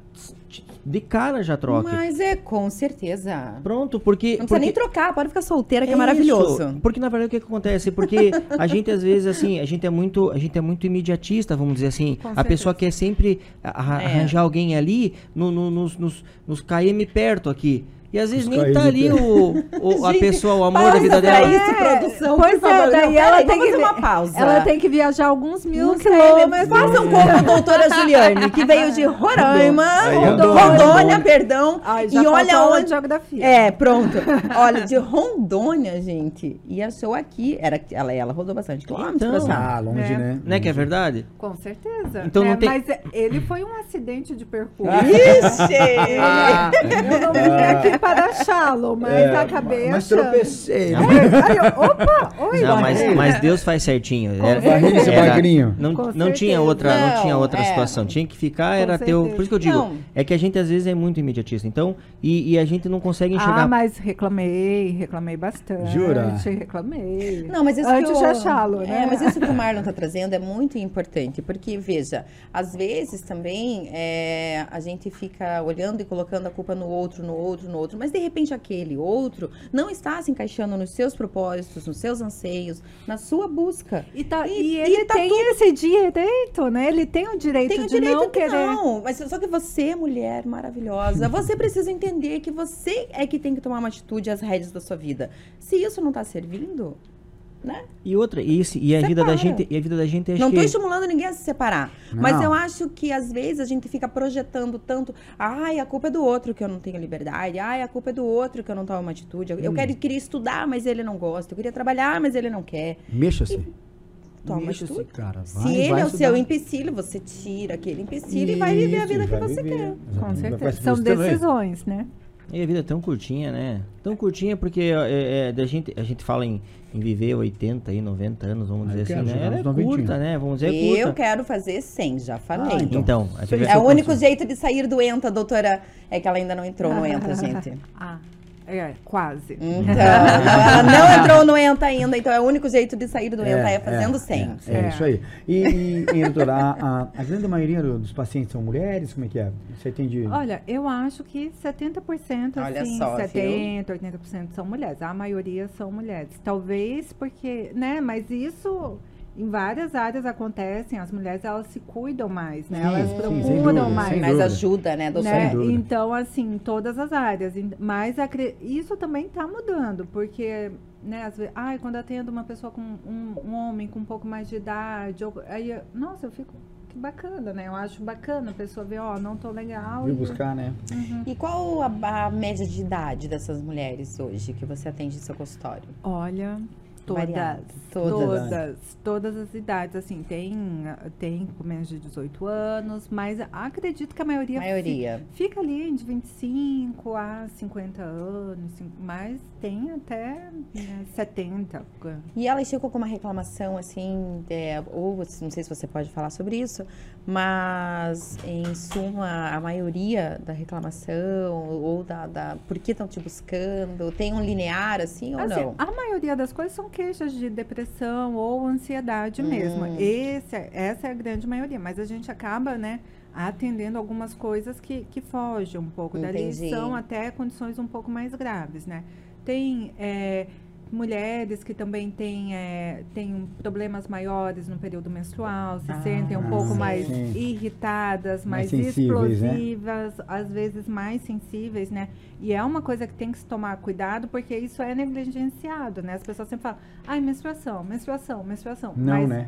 de cara já troca. Mas é com certeza. Pronto, porque... Não precisa porque... nem trocar, pode ficar solteira, que é, É maravilhoso. isso. Porque na verdade o que, que acontece? Porque a gente às vezes assim, a gente é muito, a gente é muito imediatista, vamos dizer assim. Com a certeza. pessoa quer sempre É. arranjar alguém ali no, no- nos, nos, nos KM perto aqui. E às vezes nem tá ali o, o- a pessoa, o amor da vida dela. isso, É, produção, pois por é, favor. daí Não, ela peraí, tem que fazer uma pausa. Ela tem que viajar alguns mil Não quilômetros. Façam como a doutora Juliane, que veio de Roraima, Aí, ó. Rondônia, Rondônia. perdão. Ai, já e olha onde. geografia. É, pronto. Olha, de Rondônia, gente. E achou aqui. Era, ela, ela rodou bastante quilômetros Então. pra. Ah, longe, É. né? Né que é verdade? Com certeza. Então não É, tem- Mas é, ele foi um acidente de percurso. Ixi! Ah, Eu não aqui para achá-lo, mas É, acabei mas achando. tropecei. É, aí eu, opa, oi, Não, mas, mas Deus faz certinho. Com Era- certeza. era- magrinho. Não, Com não tinha outra, não, tinha Não, outra é. situação. Tinha que ficar, Com era teu. certeza. Por isso que eu digo, Não. é que a gente às vezes é muito imediatista. Então, e, e a gente não consegue enxergar. Ah, mas reclamei, reclamei bastante. Jura? Reclamei. Não, mas isso Antes que de o- achá-lo, né? É, mas isso que o Marlon tá trazendo é muito importante, porque, veja, às vezes também é, a gente fica olhando e colocando a culpa no outro, no outro, no outro, mas de repente aquele outro não está se encaixando nos seus propósitos, nos seus anseios, na sua busca. E, tá, E- e, e ele tá tem tudo- esse direito, né? Ele tem o direito Tem o de direito não querer. não, mas só que você, mulher maravilhosa, você precisa entender que você é que tem que tomar uma atitude às rédeas da sua vida. Se isso não tá servindo, né? E outra, e, isso, e a vida da gente, e a vida da gente acho Não que tô estimulando ninguém a se separar. Mas Não. eu acho que às vezes a gente fica projetando tanto. Ai, a culpa é do outro que eu não tenho liberdade. Ai, a culpa é do outro que eu não tomo uma atitude. Eu- Hum. Eu quero, queria estudar, mas ele não gosta. Eu queria trabalhar, mas ele não quer. Mexa-se. Toma Mexa-se, atitude. cara. Se Vai, ele vai é o seu empecilho, você tira aquele empecilho e vai viver a Isso, vida que você viver. quer. Com Exatamente. Certeza. São você também. decisões, né? E a vida é tão curtinha, né? Tão curtinha porque é, é, da gente, a gente fala em, em viver 80 e 90 anos, vamos Ah, eu dizer assim, né? Ela é 90. curta, né? Vamos dizer, é Eu curta. quero fazer 100, já falei. Ah, então. Então, É o único jeito de sair doenta, doutora. É que ela ainda não entrou no ENTA, gente. Ah, é, quase. Então, ela não entrou no ENTA ainda, então é o único jeito de sair do ENTA é, fazendo 100. É, é É. isso aí. E, e, e doutora, a, a, grande maioria do- dos pacientes são mulheres? Como é que é? Você atende... Olha, eu acho que 70%, Olha assim, só, viu? 70%, 80% são mulheres. A maioria são mulheres. Talvez porque, né, mas isso em várias áreas acontecem. As mulheres, elas se cuidam mais, né? Sim, elas sim, procuram dúvida, mais. sem Mais ajuda, né, né? Então, assim, em todas as áreas. Mas acre- isso também está mudando, porque, né, às vezes, ai, quando atendo uma pessoa com um, um homem com um pouco mais de idade, ou- aí, eu- nossa, eu fico, que bacana, né? Eu acho bacana a pessoa ver, ó, não tô legal. Viu e- buscar, né? E qual a, a média de idade dessas mulheres hoje que você atende em seu consultório? Olha, todas. Todas. Todas. As idades, assim, tem, tem com menos de 18 anos, mas acredito que a maioria, maioria. fi- fica ali de 25 a 50 anos, mas tem até né, 70. E ela chegou com uma reclamação, assim, é, ou não sei se você pode falar sobre isso, mas em suma, a maioria da reclamação ou da. da por que estão te buscando? Tem um linear, assim, ou Assim, não? a maioria das coisas são queixas de depressão ou ansiedade mesmo. Hum. Esse, é- essa é a grande maioria, mas a gente acaba, né, atendendo algumas coisas que, que fogem um pouco. Entendi. São até condições um pouco mais graves, né? Tem é, mulheres que também têm, é, têm problemas maiores no período menstrual, se Ah, sentem um pouco sim. mais Sim. irritadas, Mais mais, né? explosivas, às vezes mais sensíveis, né? E é uma coisa que tem que se tomar cuidado, porque isso é negligenciado, né? As pessoas sempre falam, ai, menstruação, menstruação, menstruação. Não, Mas né?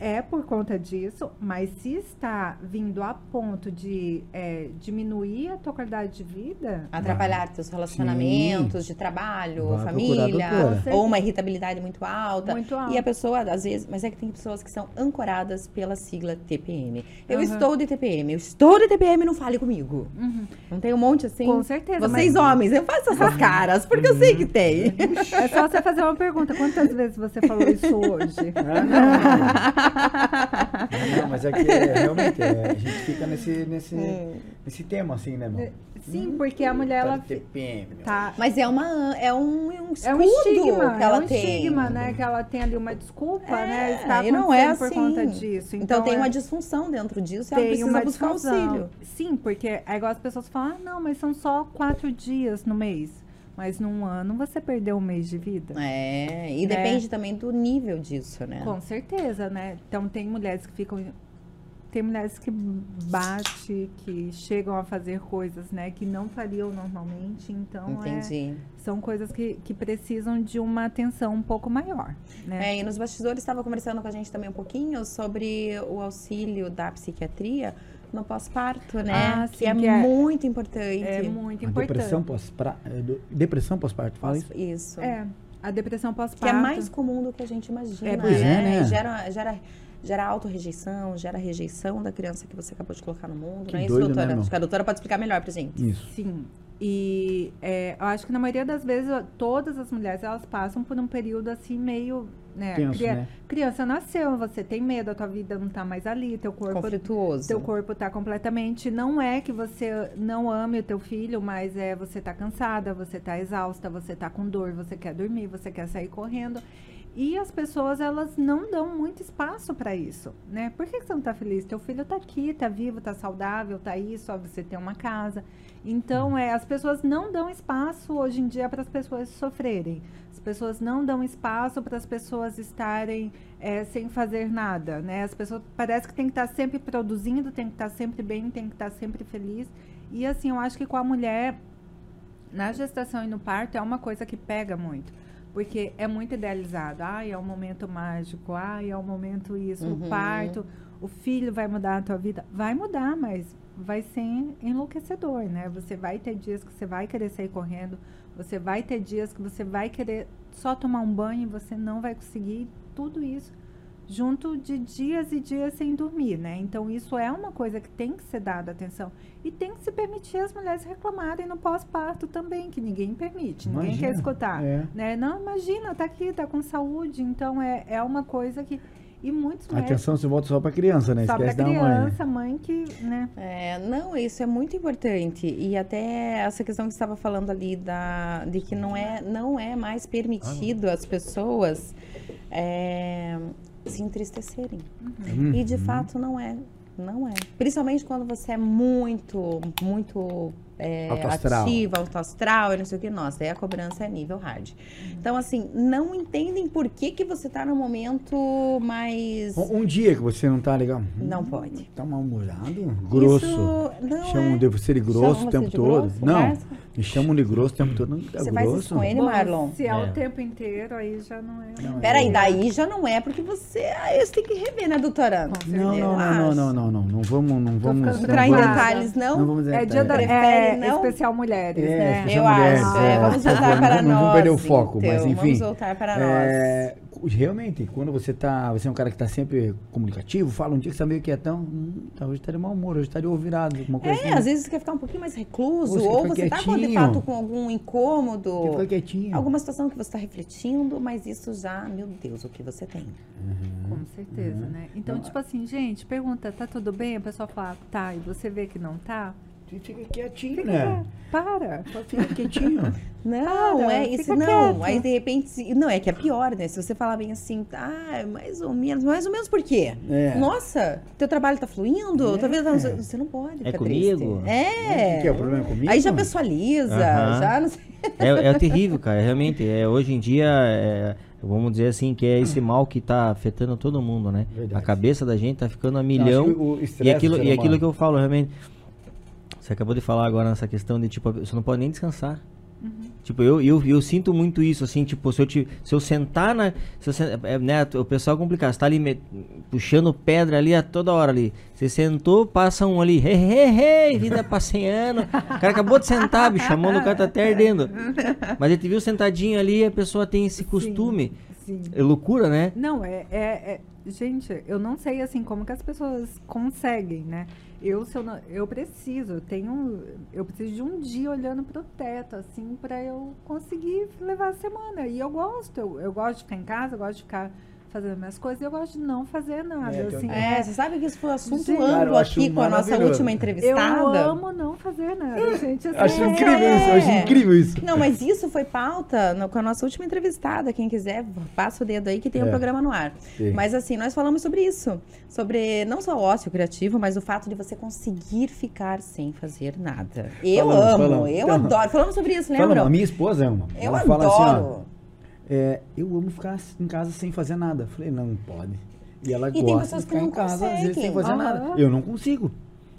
É por conta disso, mas se está vindo a ponto de é, diminuir a tua qualidade de vida, Atrapalhar teus relacionamentos de trabalho, Vai família, ou uma irritabilidade muito alta. Muito E a alta. pessoa, às vezes, mas é que tem pessoas que são ancoradas pela sigla TPM. Eu Aham. estou de TPM, eu estou de TPM, não fale comigo. Uhum. Não tem um monte assim? com certeza. Vocês homens, eu faço essas caras, porque eu sei que tem. mas é só você fazer uma pergunta: quantas vezes você falou isso hoje? Não. Mas é que é, realmente é, a gente fica nesse, nesse, nesse tema, assim, né, irmão? Sim, porque a mulher, ela Tá TPM, tá. Mas é uma é um, um É escudo um estigma, que ela é um tem. estigma, né? Que ela tem ali uma desculpa, né? É, Está e não é assim. por conta disso. Então, tem é- uma disfunção dentro disso e ela tem precisa uma buscar disfunção. auxílio. Sim, porque é igual as pessoas falam, ah, não, mas são só quatro dias no mês. Mas num ano você perdeu um mês de vida. É, e Né? depende também do nível disso, né? Com certeza, né? Então tem mulheres que ficam. Tem mulheres que bate, que chegam a fazer coisas, né, que não fariam normalmente. Então, é, Entendi. são coisas que, que precisam de uma atenção um pouco maior, né? É, e nos bastidores estava conversando com a gente também um pouquinho sobre o auxílio da psiquiatria no pós-parto, né? Ah, que sim, é que é- muito importante. É muito A importante. depressão pós-pra- é, depressão pós-parto, fala isso? Isso. É, a depressão Que é pós-parto. mais comum do que a gente imagina, É, pois é, né? E Gera, gera, gera autorrejeição, gera rejeição da criança que você acabou de colocar no mundo. Que não é isso, doido, né, doutora? irmão? Acho que a doutora pode explicar melhor pra gente. Isso. Sim. E é, eu acho que na maioria das vezes, todas as mulheres, elas passam por um período assim meio né? Tenso, Cria- né? Criança nasceu, você tem medo, a tua vida não tá mais ali, teu corpo Conflituoso. teu corpo tá completamente. Não é que você não ame o teu filho, mas é você tá cansada, você tá exausta, você tá com dor, você quer dormir, você quer sair correndo. E as pessoas, elas não dão muito espaço para isso, né? Por que, que você não tá feliz? Teu filho tá aqui, tá vivo, tá saudável, tá aí, só você tem uma casa. Então, é, as pessoas não dão espaço hoje em dia para as pessoas sofrerem. As pessoas não dão espaço para as pessoas estarem é, sem fazer nada, né? As pessoas parece que tem que estar sempre produzindo, tem que estar sempre bem, tem que estar sempre feliz. E assim, eu acho que com a mulher na gestação e no parto é uma coisa que pega muito. Porque é muito idealizado. Ai, é um momento mágico. Ai, é um momento isso. Uhum. O parto, o filho vai mudar a tua vida. Vai mudar, mas vai ser enlouquecedor, né? Você vai ter dias que você vai querer sair correndo. Você vai ter dias que você vai querer só tomar um banho e você não vai conseguir. Tudo isso junto de dias e dias sem dormir, né? Então isso é uma coisa que tem que ser dada atenção e tem que se permitir as mulheres reclamarem no pós-parto também, que ninguém permite, ninguém Imagina, quer escutar, é. né? Não, imagina, tá aqui, tá com saúde, então é, é uma coisa que e muitos A médicos atenção se volta só pra criança, né? só pra Esquece da mãe. né? criança, mãe que, né? É, não, isso é muito importante. E até essa questão que você estava falando ali da, de que não é, não é mais permitido as pessoas é, se entristecerem. Uhum. E de fato não é. Não é. Principalmente quando você é muito, muito é, Alto astral. ativa, alto astral e não sei o que. Nossa, aí a cobrança é nível hard. Então, assim, não entendem por que, que você tá no momento mais. Um, um dia que você não tá legal. Não pode. Tá mal-humorado? Grosso. Isso não Chamam é. de você de grosso Chamam o tempo todo? grosso, não. Me chamam de grosso o tempo todo. Não, tá Você faz isso com ele, Bom, Marlon? se é, É. o tempo inteiro, aí já não é. Não, é. Peraí, daí já não é porque você. Aí você tem que rever, né, doutora? Não, não, não, não, não, não, não. Não vamos, não vamos. não Entrar em vamos- detalhes, não? Não vamos É dia da Prefere é, não? especial mulheres, É, né? especial Eu mulheres, acho. é. é, vamos voltar Vamos- para vamos nós. perder o foco, então, mas enfim. Vamos voltar para É, realmente, quando você tá. Você é um cara que tá sempre comunicativo, fala um dia que você tá meio quietão, hum, tá, hoje tá de mau humor, hoje tá de nós. coisa É, assim. às vezes você quer ficar um pouquinho mais recluso, Você ou você tá com, de fato com algum incômodo. Você fica quietinho. Alguma situação que você está refletindo, mas isso já, meu Deus, o que você tem. Com certeza, né? Então, tipo assim, gente, pergunta, tá tudo bem? A pessoa fala, tá, e você vê que não tá? Você fica quietinho, Fica, né? para. Fica quietinho. Não, Para, é isso não. quieto. Aí de repente, não é que é pior, né? Se você falar bem assim, ah, mais ou menos, mais ou menos por quê? É. Nossa, teu trabalho tá fluindo? É. Vida tá- Você não pode ficar comigo? triste. É. O que é o problema comigo? Aí já pessoaliza, Aham. já não sei. É, é terrível, cara. Realmente, é, hoje em dia, é, vamos dizer assim, que é esse mal que tá afetando todo mundo, né? Verdade. A cabeça da gente tá ficando a milhão. E aquilo, e aquilo que eu falo, realmente. Você acabou de falar agora nessa questão de, tipo, você não pode nem descansar. Tipo, eu, eu, eu sinto muito isso, assim, tipo, se eu, te, se eu sentar na. Se eu, é, né, o pessoal é complicado, você tá ali me- puxando pedra ali a toda hora ali. Você sentou, passa um ali, hey, vida passeando. O cara acabou de sentar, bicho, a mão do cara tá até ardendo. Mas ele te viu sentadinho ali a pessoa tem esse costume. Sim. É loucura, né? Não, é, é, é- Gente, eu não sei assim como que as pessoas conseguem, né? Eu, se eu, não, eu preciso, eu tenho. Eu preciso de um dia olhando pro teto, assim, para eu conseguir levar a semana. E eu gosto, eu, eu gosto de ficar em casa, eu gosto de ficar fazendo minhas coisas, e eu gosto de não fazer nada. É, assim, É, você sabe que isso foi assunto eu amplo aqui com a nossa última eu entrevistada. amo não fazer nada, gente. assim, Acho é- incrível isso, eu acho incrível isso. Não, mas isso foi pauta no- com a nossa última entrevistada. Quem quiser, passa o dedo aí que tem um É. programa no ar. Sim. Mas assim, nós falamos sobre isso. Sobre não só o ócio criativo, mas o fato de você conseguir ficar sem fazer nada. Eu Falamos, amo, falamos. eu Então, adoro. Falamos sobre isso, lembra? a minha esposa ama. Eu Ela adoro. fala assim, ó. É, eu amo ficar em casa sem fazer nada. Falei, não pode. E ela E tem gosta pessoas de que ficar não em casa, às vezes, sem fazer Aham. nada. Eu não consigo.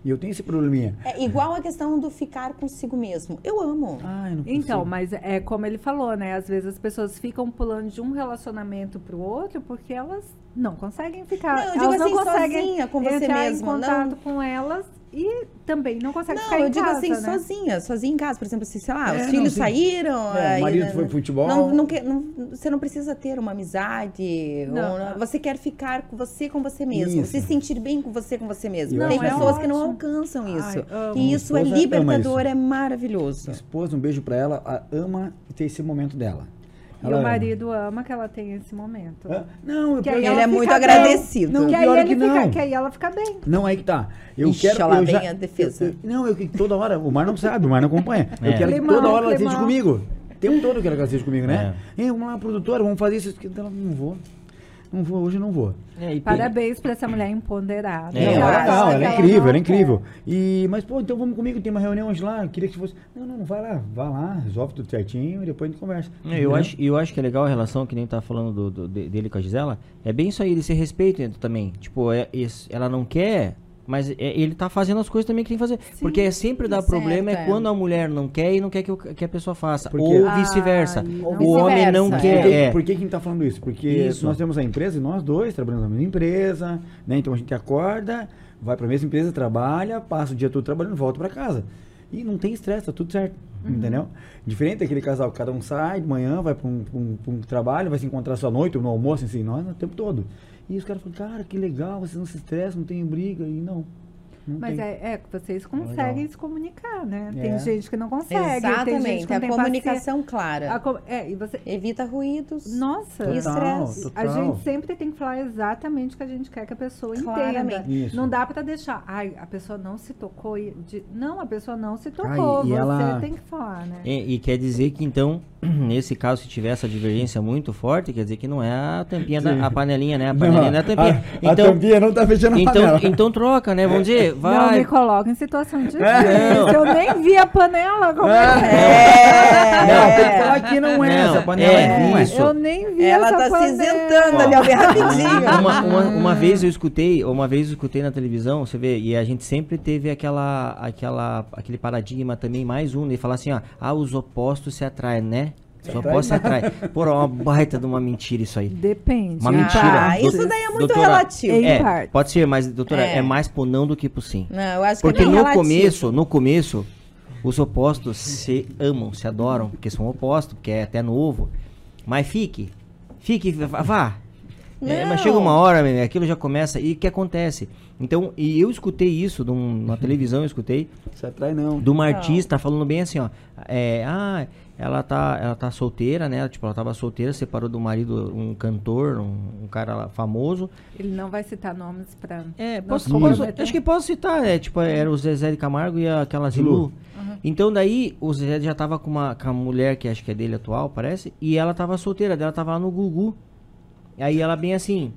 E eu tenho esse probleminha. É igual a questão do ficar consigo mesmo. Eu amo. Ah, eu não consigo. Então, mas é como ele falou, né? Às vezes as pessoas ficam pulando de um relacionamento pro outro porque elas não conseguem ficar. Não, eu digo elas não assim, conseguem sozinha com você mesma, em contato não- com elas e também não consegue Não, ficar em eu digo casa, assim, né? sozinha, sozinha em casa, por exemplo, assim, sei lá, É, os não, filhos sim. saíram. É, o aí, marido né, foi pro futebol. Não, não quer- não- você não precisa ter uma amizade. Não, ou- não. você quer ficar com você com você mesmo. Isso. Se sentir bem com você com você mesmo. Não, Tem é pessoas que não alcançam isso. Ai, e isso é libertador, isso. é maravilhoso. Minha esposa, um beijo pra ela, a- ama ter esse momento dela. E Ela o ama. marido ama que ela tenha esse momento. Não, eu Que aí Ele ela é fica muito bem. agradecido. Não, que, aí pior ele que fica, não. que aí ela fica bem. Não, aí que tá. Eu Ixi, quero. lá eu já, a defesa. eu- eu- não, eu que toda hora. O Mar não sabe, o Mar não acompanha. Eu É. quero que Climão, toda hora ela esteja comigo. O tempo todo eu que ela esteja comigo, né? Ei, vamos lá, produtora, vamos fazer isso. Ela, não vou. Não vou, hoje eu não vou. É, e Parabéns pra essa mulher empoderada. É, não, ela não, que ela é incrível, ela é incrível. E, mas, pô, então vamos comigo, tem uma reunião hoje lá, queria que fosse. Não, não, não, vai lá, vai lá, resolve tudo certinho e depois a gente conversa. É, Eu Entendeu? acho, eu acho que é legal a relação que nem tá falando do, do- de- dele com a Gisela. É bem isso aí, ele se respeita também. Tipo, é, ela não quer, mas é- ele tá fazendo as coisas também que tem que fazer. Porque é sempre dá Certo, problema é é. quando a mulher não quer e não quer que, o- que a pessoa faça. Porque- Ou vice-versa. Ai, não. o homem não Vice-versa, quer. Por que, é. por que que a gente tá falando isso? Porque Isso. nós temos a empresa e nós dois trabalhamos na mesma empresa, né? Então a gente acorda, vai pra mesma empresa, trabalha, passa o dia todo trabalhando, volta pra casa. E não tem estresse, tá tudo certo. Uhum. Entendeu? Diferente daquele casal, cada um sai de manhã, vai pra um, pra um- pra um trabalho, vai se encontrar só à noite, ou no almoço, assim, nós o tempo todo. E os caras falam, cara, que legal, vocês não se estressam, não tem briga, e não. Não Mas tem. é, é vocês conseguem se comunicar, né? É. Tem gente que não consegue. Tem gente Exatamente. que A não tem comunicação paciência. clara. A co- é, e você. Evita ruídos. Nossa, Total, estresse. total. a gente sempre tem que falar exatamente o que a gente quer que a pessoa entenda. Claramente. Isso. Não dá pra deixar, ai, a pessoa não se tocou. e de- Não, a pessoa não se tocou. e você ela- tem que falar, né? E, e quer dizer que então, nesse caso, se tiver essa divergência muito forte, quer dizer que não é a tampinha da a panelinha, né? A panelinha não, é a tampinha. A, a então, tampinha não tá fechando a então, panela. então troca, né? Vamos dizer, Não vai. me coloca em situação de Não. difícil. Eu nem vi a panela. Como é. que É. Não, tem que falar que não é, Não, essa panela é não é. isso. Eu nem vi Ela essa tá se panela. isentando ali, bem rapidinho. Uma, uma, uma vez eu escutei, uma vez eu escutei na televisão, você vê, e a gente sempre teve aquela, aquela, aquele paradigma também, mais um, de falar assim, ó, ah, os opostos se atraem, né? Opostos se atraem. Pô, é uma baita de uma mentira isso aí. Depende. Uma em mentira. Ah, isso daí é muito Doutora, relativo. Em É, pode ser, mas, doutora, É. é, mais pro não do que pro sim. Não, eu acho Porque que é bem no relativo. começo, no começo, os opostos se amam, se adoram, porque são opostos, porque é até novo. Mas fique, fique, vá. É, mas Não. chega uma hora, meu, aquilo já começa. E o que acontece? Então, e eu escutei isso num- na televisão, eu escutei, Se atrai não. de uma artista falando bem assim, ó. É, ah, ela tá, ela tá solteira, né? Tipo, ela tava solteira, separou do marido, um cantor, um, um cara lá famoso. Ele não vai citar nomes pra. É, não posso, posso- acho que posso citar, é, tipo, era o Zezé de Camargo e aquela Zilu. Então daí o Zezé já tava com uma, com a mulher que acho que é dele atual, parece, e ela tava solteira, dela tava lá no Gugu. Aí ela bem assim,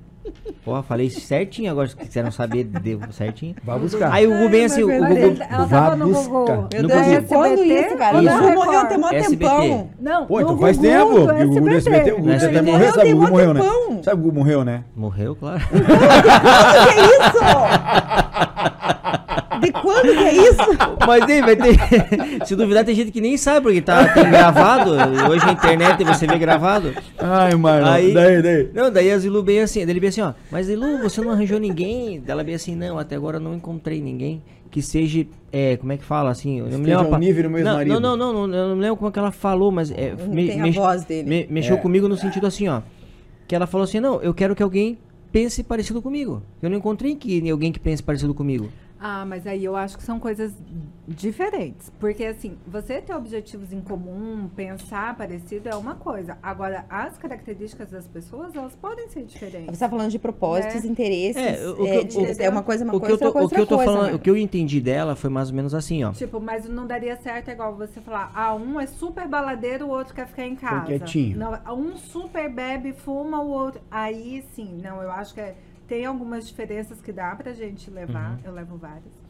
Porra, falei certinho agora, se quiseram saber, devo certinho. Vai buscar. Aí o Gugu bem assim, o Gugu... ele- ela tava no buscar. Google. Meu No Deus, Google. de quando isso, cara? Isso. O Gugu morreu tem mó tempão. Não, Pô, então faz tempo. O Gugu do SBT, o No até morreu, sabe? O Gugu mó morreu, né? Sabe o Gugu morreu, né? Morreu, claro. Que é isso? De quando que é isso? Mas nem vai ter. Se duvidar, tem gente que nem sabe, porque tá tem gravado. Hoje na internet você vê gravado. Ai, mano. Aí- Daí, daí. Não, daí a Zilu bem assim, daí ele bem assim, ó, mas Zilu, você não arranjou ninguém? Daí Ela bem assim, não, até agora eu não encontrei ninguém que seja, é, como é que fala assim? Eu não me lembro nível do meu não, não, não, não, não, eu não me lembro como é que ela falou, mas é, me- Tem a mex- voz dele. me- mexeu É. comigo no sentido assim, ó, que ela falou assim, não, eu quero que alguém pense parecido comigo. Eu não encontrei que alguém que pense parecido comigo. Ah, mas aí eu acho que são coisas diferentes. Porque, assim, você ter objetivos em comum, pensar parecido é uma coisa. Agora, as características das pessoas, elas podem ser Você diferentes. está falando de propósitos, É. interesses. É, o que é, de- o- é uma coisa, uma o que coisa, eu tô, outra o que eu tô coisa, falando, né? o que eu entendi dela foi mais ou menos assim, ó. Tipo, mas não daria certo igual você falar, ah, um é super baladeiro, o outro quer ficar em casa. quietinho. Não, um super bebe, fuma, o outro. Aí sim, não, eu acho que é- tem algumas diferenças que dá pra gente levar. Uhum. Eu levo várias.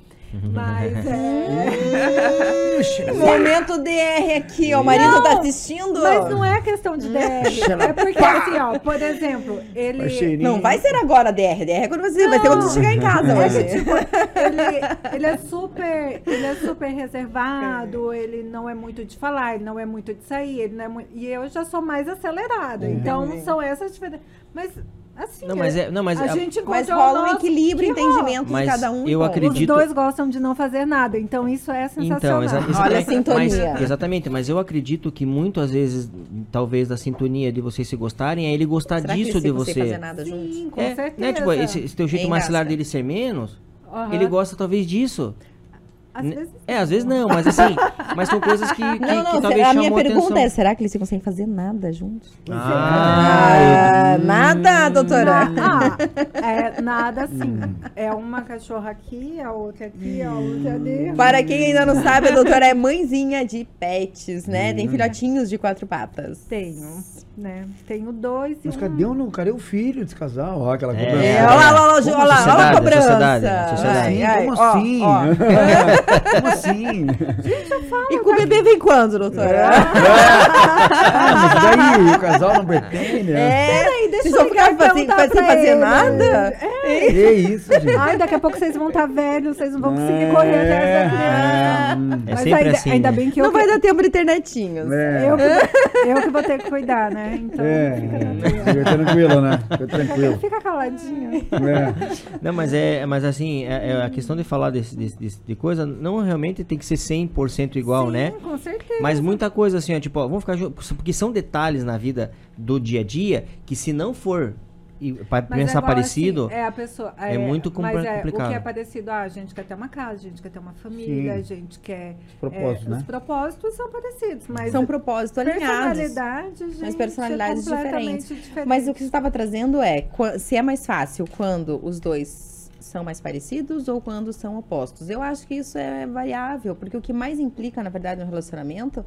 Mas é. Momento DR aqui, ó. O marido tá assistindo. Mas não é questão de DR. é porque, assim, ó, por exemplo, ele. Não vai ser agora DR. DR é quando você vai ser quando você chegar em casa. É que, tipo, ele, ele é super, ele é super reservado, ele não é muito de falar, ele não é muito de sair, ele não é muito, e eu já sou mais acelerada. Então Entendi. são essas diferenças. Mas Assim, Não, mas é- não, mas a é- gente Mas rola um equilíbrio, entendimento Mas de cada um. e eu acredito- Os dois gostam de não fazer nada, então isso é sensacional. Então, exa Olha a exatamente. sintonia. Mas, exatamente, mas eu acredito que muito às vezes, talvez da sintonia de vocês se gostarem, é ele gostar Será disso de você. fazer nada juntos? Sim, com é, certeza. né, tipo, esse, esse teu jeito Hein, maxilar Gasca? dele ser menos, Aham. ele gosta talvez disso. Às vezes É, às vezes não, mas assim, mas são coisas que, que, Não, não, que talvez a minha pergunta atenção. é, será que eles ficam sem fazer nada juntos? Ah, Ah, nada, doutora. Ah, é nada assim. É uma cachorra aqui, a outra aqui, a outra ali. Para quem ainda não sabe, a doutora é mãezinha de pets, né? Tem filhotinhos de quatro patas. Tenho, né? Tenho dois e Mas um- cadê, o, cadê o filho desse casal? Ó, aquela É. cobrança. É, olha lá, olha lá, olha lá, olha lá, a cobrança. sociedade, a sociedade. Ai, ai, Como ó, assim? ó. Como assim? E com o bebê vem quando, doutora? Ah, mas daí o casal não pretende, né? É, Peraí, deixa vocês eu ficar e sem, perguntar sem pra fazer ele. nada? Que isso, gente? Ai, daqui a pouco vocês vão estar velhos, vocês não vão conseguir É. correr atrás da criança. É Mas sempre ainda, assim. ainda né? bem que eu, Não vai dar tempo de ter netinhos. É, eu, eu que vou ter que cuidar, né? Então, é, fica, é, fica tranquilo, né? Fica tranquilo. fica caladinho. É. Não, mas é, mas assim, é, é a questão de falar desse, desse, desse- de coisa, não realmente tem que ser 100% igual, Sim, né? com certeza. Mas muita coisa assim, ó, tipo, ó, vamos ficar porque são detalhes na vida do dia a dia que se não for e, pra Mas pensar é igual parecido, assim, é a pessoa. é muito compli- mas é, complicado. O que é parecido, ah, a gente quer ter uma casa, a gente quer ter uma família, Sim. a gente quer. Os propósitos, é, né? Os propósitos são parecidos, mas. São propósitos alinhados. personalidade, gente, Mas personalidades é diferentes. diferente. Mas o que você estava trazendo é se é mais fácil quando os dois são mais parecidos ou quando são opostos. Eu acho que isso é variável, porque o que mais implica, na verdade, no relacionamento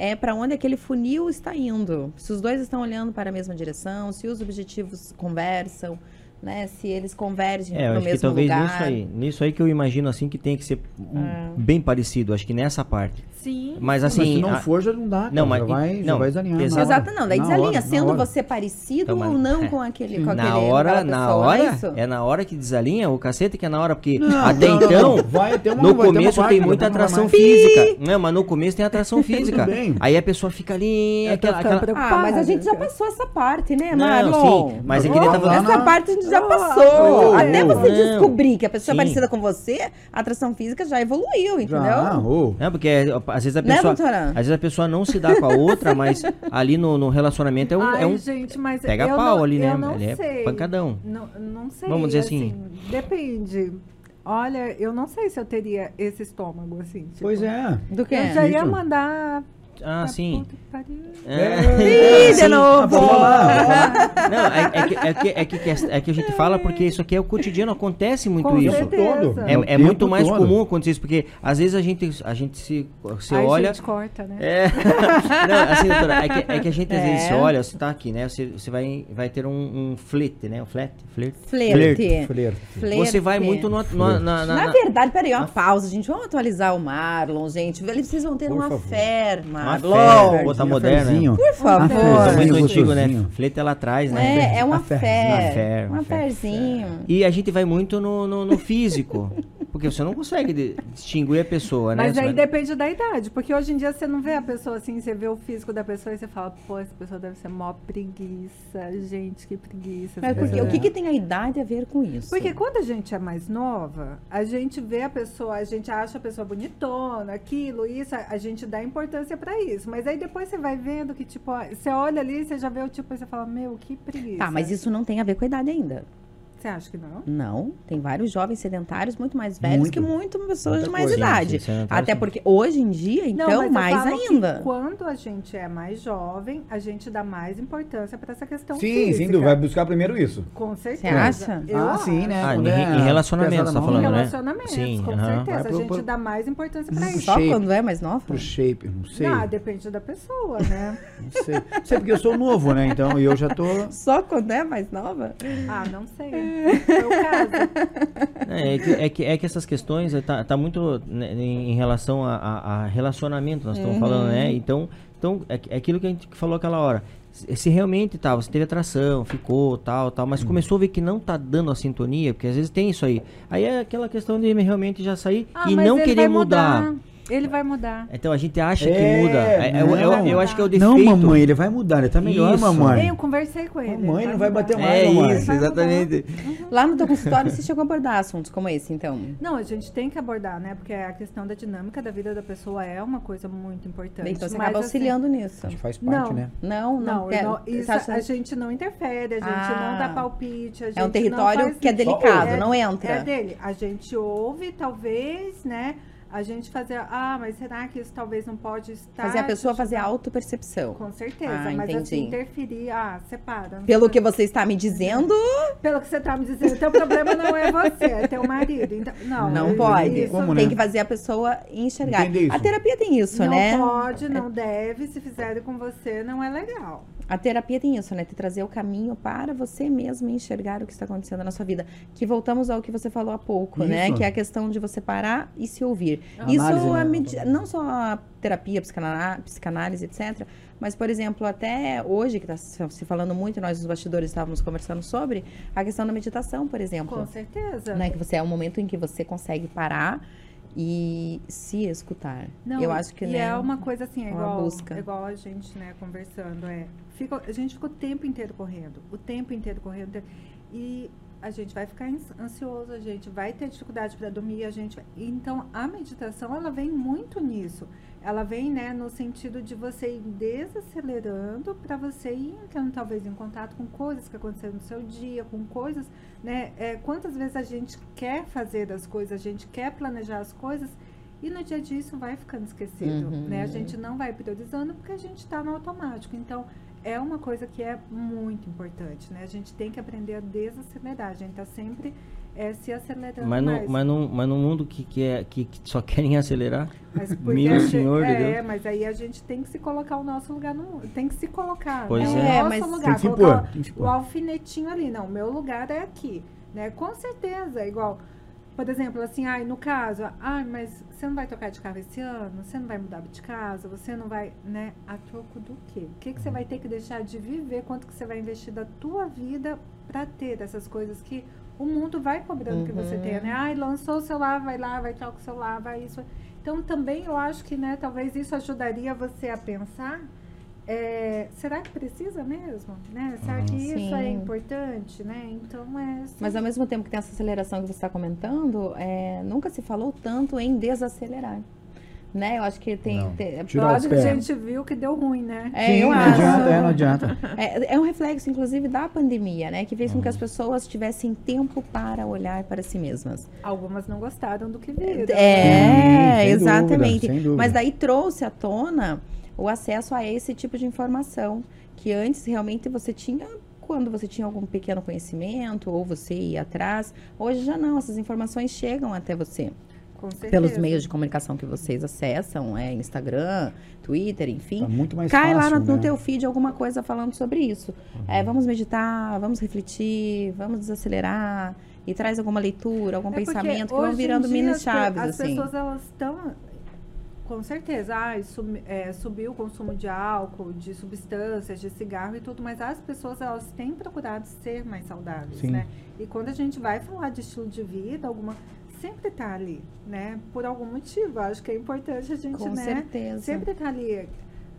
é para onde aquele funil está indo. Se os dois estão olhando para a mesma direção, se os objetivos conversam, né? Se eles convergem é, eu no acho que mesmo talvez lugar. nisso aí, nisso aí que eu imagino assim que tem que ser um, É. bem parecido, acho que nessa parte. Sim. Mas Mas assim, se não a- for, já não dá. Cara. Não, mas- já vai, já não, vai desalinhar. exato. não, daí desalinha, hora, sendo você parecido Então, mas- ou não é. com aquele, com na aquele hora, na não hora, é é na hora que desalinha o cacete que é na hora, porque Não, até não, não, então, não. Uma- no começo parte, tem muita atração mais. física. Não, mas no começo tem atração física. Aí a pessoa fica ali, aquela, aquela- Ah, mas a gente já passou essa parte, né, Não, Marlon? sim, mas é que ele tava Essa parte a gente já Oh, passou. oh, Até oh. você descobrir que a pessoa Sim. é parecida com você, a atração física já evoluiu, entendeu? Já, ô. Não, porque é, às vezes a Né, pessoa. doutora? às vezes a pessoa não se dá com a outra, mas ali no, no relacionamento é um. Ai, é um gente, mas pega eu pau não, ali, né? Eu não Ele é sei. pancadão. Não, não sei. Vamos dizer assim. Depende. Olha, eu não sei se eu teria esse estômago, assim. tipo, Pois é. Do que? Eu já ia mandar. Ah, sim. puta pariu. É. Ih, de novo! Não, é, é que, é, que, é, que, é que a gente fala porque isso aqui é o cotidiano, acontece muito Com isso. certeza. É, o é muito mais todo. comum acontecer isso, porque às vezes a gente, a gente se, se Ai, olha. gente, corta, né? É. Não, assim, doutora, é que, é que a gente às vezes É. se olha, você tá aqui, né? Você, você vai, vai ter um, um flerte, né? Um flerte? Flerte? Flerte. Fleiro. Flerte. Você vai muito no, no- na, na, Na na- verdade, peraí, uma pausa, gente. Vamos atualizar o Marlon, gente. Eles precisam ter Por uma favor. fé, Uma Marlon. fé, moderna. Ferzinho. Por favor. Tá Sim, muito antigo, né? Flerte ela atrás, né? É, é uma fé. Uma fé. E a gente vai muito no, no, no físico. Porque você não consegue distinguir a pessoa, né? Mas aí depende da idade, porque hoje em dia você não vê a pessoa assim, você vê o físico da pessoa e você fala, pô, essa pessoa deve ser mó preguiça, gente, que preguiça. Mas porque, pessoa o que, que tem a idade a ver com isso? Porque quando a gente é mais nova, a gente vê a pessoa, a gente acha a pessoa bonitona, aquilo, isso, a a gente dá importância pra isso. Mas aí depois você vai vendo que, tipo, ó, você olha ali, você já vê o tipo, e você fala, meu, que preguiça. Tá, mas isso não tem a ver com a idade ainda. Você acha que não? Não, tem vários jovens sedentários muito mais velhos Muito. que muito pessoas Muita de mais coisa. idade. Sedentários Até porque hoje em dia, então, mas eu mais ainda. Quando a gente é mais jovem, a gente dá mais importância pra essa questão Sim, física. sim, vai buscar primeiro isso. Com certeza. acha? Eu ah, acho. sim, né? Ah, em, é em relacionamento, pesada você tá falando, Em né? relacionamentos, Sim, com aham. Vai certeza. pro- a gente pro- dá mais importância pra Hum, isso. Só quando é mais nova? Pro shape, não sei. Ah, depende da pessoa, né? Não sei. Sei porque eu sou novo, né? Então eu já tô. Só quando é mais nova? Ah, não sei. Foi o caso. É, é que, é, que, é que essas questões é, tá, tá muito né, em relação a, a- a relacionamento, nós estamos falando, né? Então, então é, é aquilo que a gente falou aquela hora. Se realmente tá, você teve atração, ficou, tal, tal, mas começou a ver que não tá dando a sintonia, porque às vezes tem isso aí. Aí é aquela questão de realmente já sair Ah, e não querer mudar. mudar. Ele vai mudar. Então a gente acha que É, muda. É, eu, eu- não. eu acho que é o defeito. Não, mamãe, ele vai mudar, ele tá melhor, Isso. mamãe. Eu conversei com ele. Mamãe ele não vai bater mais, É mamãe. isso, exatamente. Lá no teu consultório você chegou a abordar assuntos como esse, então. Não, a gente tem que abordar, né? Porque a questão da dinâmica da vida da pessoa é uma coisa muito importante. Então você Mas, acaba assim, auxiliando nisso. A gente faz parte, Não. né? Não, não. Não, quer- não, isso acha- a gente não interfere, a gente Ah. não dá palpite. A gente É um não território faz que é delicado, É- não entra. É dele. A gente ouve, talvez, né? A gente fazer, ah, mas será que isso talvez não pode estar. Fazer a pessoa fazer autopercepção. Com certeza, Ah, mas entendi. assim, interferir, ah, separa. não Pelo que você está me dizendo, Pelo que você tá me dizendo, teu problema não é você, é teu marido. Então, não, não isso- pode. Como, Tem né? que fazer a pessoa enxergar. Isso. A terapia tem isso, não né? pode, não deve, se fizerem com você, não é legal. A terapia tem isso, né? Te trazer o caminho para você mesmo enxergar o que está acontecendo na sua vida. Que voltamos ao que você falou há pouco, né? Isso. Que é a questão de você parar e se ouvir. Análise, isso né? é medi- não só a terapia, psicanálise, psicanálise, etc. Mas, por exemplo, até hoje, que está se falando muito, nós nos bastidores estávamos conversando sobre, a questão da meditação, por exemplo. Com certeza. né? Que você é um momento em que você consegue parar e se escutar. Não, Eu acho que e né, é uma coisa assim, é uma igual, busca. igual a gente, né, conversando, é, fica, a gente fica o tempo inteiro correndo, o tempo inteiro correndo, e a gente vai ficar ans- ansioso, a gente vai ter dificuldade para dormir, a gente, então a meditação ela vem muito nisso. Ela vem, né, no sentido de você ir desacelerando para você ir entrando talvez em contato com coisas que aconteceram no seu dia, com coisas, né? É, quantas vezes a gente quer fazer as coisas, a gente quer planejar as coisas e no dia a dia isso vai ficando esquecido, Uhum. né? A gente não vai priorizando porque a gente está no automático. Então, é uma coisa que é muito importante, né? A gente tem que aprender a desacelerar. A gente está sempre é, se acelerando Mas, no, mais. mas, no, mas no mundo que, que, é, que, que só querem acelerar, Mas porque Meu a gente- Senhor de é, Deus. mas aí a gente tem que se colocar o nosso lugar no, tem que se colocar, Pois né? é. o É, mas nosso tem lugar, que se colocar impor, tem que se o impor. alfinetinho ali, não, meu lugar é aqui, né? Com certeza, igual, por exemplo, assim, ai, no caso, ai, mas você não vai trocar de carro esse ano, você não vai mudar de casa, você não vai, né? A troco do quê? O que que você vai ter que deixar de viver, quanto que você vai investir da tua vida para ter essas coisas que o mundo vai cobrando que você Uhum. tenha, né? Ai, lançou o celular, vai lá, vai trocar o celular, vai isso. Então também eu acho que, né, talvez isso ajudaria você a pensar, é, será que precisa mesmo? Né? Será que isso é Sim. importante? Né? Então é. assim, Mas ao mesmo tempo que tem essa aceleração que você está comentando, é, nunca se falou tanto em desacelerar. Né? Eu acho que tem. Acho que a gente viu que deu ruim, né? É, Sim, eu não acho. adianta, é, não adianta. É, é um reflexo, inclusive, da pandemia, né? Que fez com que Uhum. as pessoas tivessem tempo para olhar para si mesmas. Algumas não gostaram do que viram. É, sem exatamente. dúvida. Mas daí trouxe à tona o acesso a esse tipo de informação. Que antes realmente você tinha quando você tinha algum pequeno conhecimento ou você ia atrás. Hoje já não, essas informações chegam até você. Com certeza. Pelos meios de comunicação que vocês acessam, é Instagram, Twitter, enfim. Tá muito mais Cai fácil, lá no, no né? teu feed alguma coisa falando sobre isso. É, vamos meditar, vamos refletir, vamos desacelerar. E traz alguma leitura, algum É pensamento que vão virando mini chaves, As assim. pessoas, elas estão... Com certeza, ai, sumi- é, subiu o consumo de álcool, de substâncias, de cigarro e tudo, mas as pessoas, elas têm procurado ser mais saudáveis, Sim. né? E quando a gente vai falar de estilo de vida, alguma... Sempre tá ali, né? Por algum motivo. Acho que é importante a gente, Com né? certeza. Sempre tá ali.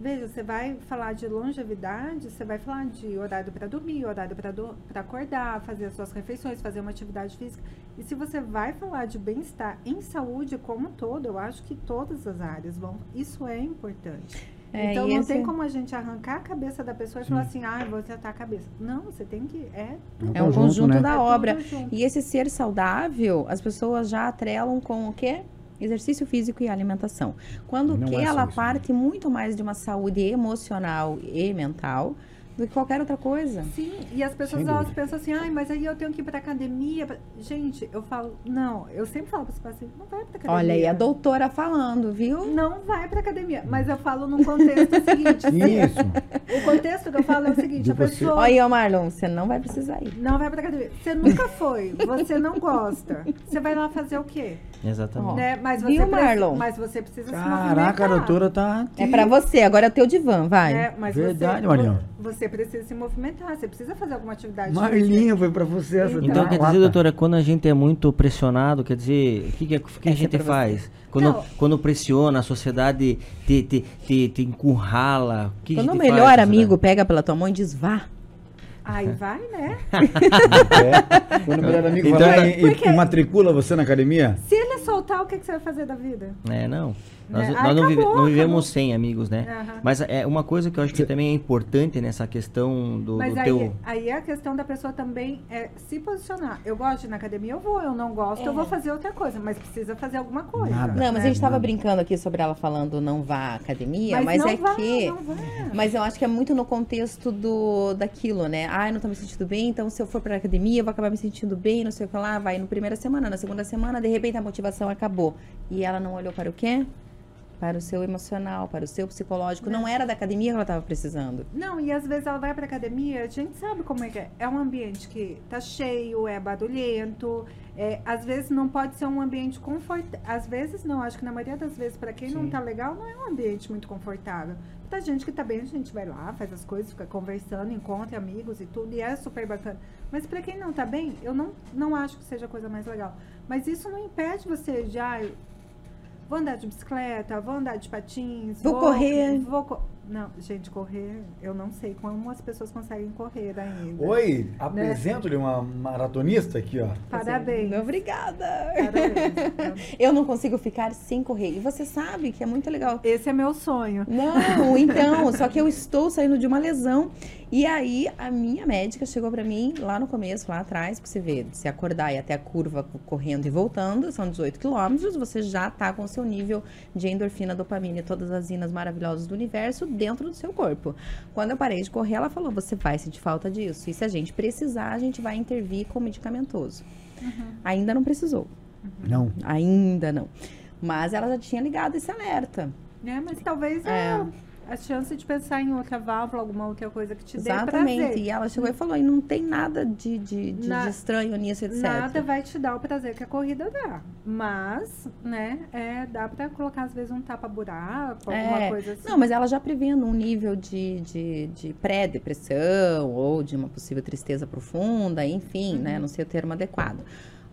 Veja, você vai falar de longevidade, você vai falar de horário para dormir, horário para acordar, fazer as suas refeições, fazer uma atividade física. E se você vai falar de bem-estar em saúde como um todo, eu acho que todas as áreas vão. Isso é importante. É, então não esse- tem como a gente arrancar a cabeça da pessoa e falar assim, ah, vou tratar a cabeça. Não, você tem que. É, É um conjunto né? da É obra. E esse ser saudável, as pessoas já atrelam com o quê? Exercício físico e alimentação. Quando Não que é ela isso, né? parte muito mais de uma saúde emocional e mental do que qualquer outra coisa. Sim, e as pessoas elas pensam assim, ai, mas aí eu tenho que ir pra academia. pra-" Gente, eu falo, não, eu sempre falo para os pacientes, não vai pra academia. Olha aí a doutora falando, viu? Não vai pra academia. Mas eu falo num contexto seguinte. Isso. O contexto que eu falo é o seguinte, De a você- pessoa Olha Marlon, você não vai precisar ir. não vai pra academia. Você nunca foi, você não gosta. Você vai lá fazer o quê? Exatamente. Né? Mas, você Viu, preci- Marlon? mas você precisa se Caraca, a movimentar. doutora tá. É pra você, agora é o teu divã, vai. né? Mas Verdade, você, Marião. Você precisa se movimentar, você precisa fazer alguma atividade. Marlinha, foi pra você essa. Então, tá quer dizer, doutora, quando a gente é muito pressionado, quer dizer, o que, que, a- o que a é gente faz? Quando, Não. quando pressiona, a sociedade te, te, te, te encurrala. O que Quando o faz, melhor sociedade? amigo pega pela tua mão e diz, vá. Aí vai, né? É. Quando o melhor amigo Então, vai lá é- e, e- e matricula você na academia. Se ele soltar, o que, que você vai fazer da vida? É, não. Nós, Né? nós não, vive- acabou, não vivemos acabou. sem amigos, né? Aham. Mas é uma coisa que eu acho que também é importante nessa questão do, Mas do aí, teu. aí é a questão da pessoa também é se posicionar. Eu gosto de ir na academia, eu vou. Eu não gosto, eu É. vou fazer outra coisa. Mas precisa fazer alguma coisa. Nada. Não, mas a gente tava Nada. brincando aqui sobre ela falando não vá à academia, mas, Mas não é vai, que. Mas eu acho que é muito no contexto do daquilo, né? Ai, não tô me sentindo bem, então se eu for pra academia, eu vou acabar me sentindo bem, não sei o que lá. Vai no primeira semana, na segunda semana, de repente a motivação acabou. E ela não olhou para o quê? Para o seu emocional, para o seu psicológico. Não era da academia que ela tava precisando. Não, e às vezes ela vai pra academia, a gente sabe como é que é. É um ambiente que tá cheio, é barulhento. É, às vezes não pode ser um ambiente confortável. Às vezes não, acho que na maioria das vezes, pra quem não Sim. tá legal, não é um ambiente muito confortável. Pra gente que tá bem, a gente vai lá, faz as coisas, fica conversando, encontra amigos e tudo, e é super bacana. Mas pra quem não tá bem, eu não, não acho que seja a coisa mais legal. Mas isso não impede você de, ah, vou andar de bicicleta, vou andar de patins, Vou correr. Vou não, gente, correr, eu não sei como as pessoas conseguem correr ainda. Oi, apresento-lhe uma maratonista aqui, ó. Parabéns. Obrigada. Parabéns. Eu não consigo ficar sem correr. E você sabe que é muito legal. Esse é meu sonho. Não, então, só que eu estou saindo de uma lesão. E aí, a minha médica chegou pra mim lá no começo, lá atrás, pra você ver, se acordar e até a curva co- correndo e voltando, são 18 quilômetros, você já tá com o seu nível de endorfina, dopamina e todas as inas maravilhosas do universo dentro do seu corpo. Quando eu parei de correr, ela falou: você vai sentir falta disso. E se a gente precisar, a gente vai intervir com medicamentoso. Ainda não precisou. Não. Ainda não. Mas ela já tinha ligado esse alerta. Né? Mas talvez É. a, a chance de pensar em outra válvula, alguma outra coisa que te dê Exatamente. prazer. E ela chegou e falou: e não tem nada de, de, de, Na- de estranho nisso, etc. Nada vai te dar o prazer que a corrida dá. Mas, né, é, dá pra colocar às vezes um tapa-buraco, alguma É. coisa assim. Não, mas ela já prevendo um nível de, de, de pré-depressão ou de uma possível tristeza profunda, enfim, né? Uhum. Não sei o termo adequado.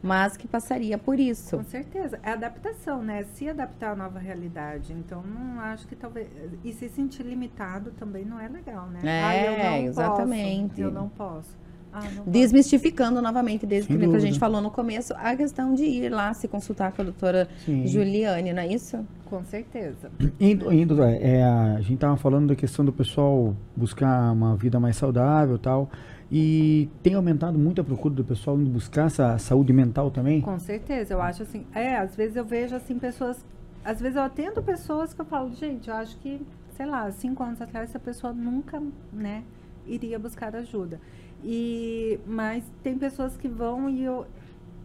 Mas que passaria por isso. Com certeza. É adaptação, né? Se adaptar à nova realidade. Então, não acho que talvez. E se sentir limitado também não é legal, né? É, Ah, eu não exatamente. Posso, eu não posso. Ah, não posso. Desmistificando novamente, desde que a gente falou no começo, a questão de ir lá se consultar com a doutora Sim. Juliane, não é isso? Com certeza. Indo, indo é, a gente tava falando da questão do pessoal buscar uma vida mais saudável e tal. E tem aumentado muito a procura do pessoal indo buscar essa saúde mental também? Com certeza. Eu acho assim. É, às vezes eu vejo assim pessoas. Às vezes eu atendo pessoas que eu falo, gente, eu acho que, sei lá, cinco anos atrás essa pessoa nunca, né, iria buscar ajuda. E, mas tem pessoas que vão e eu.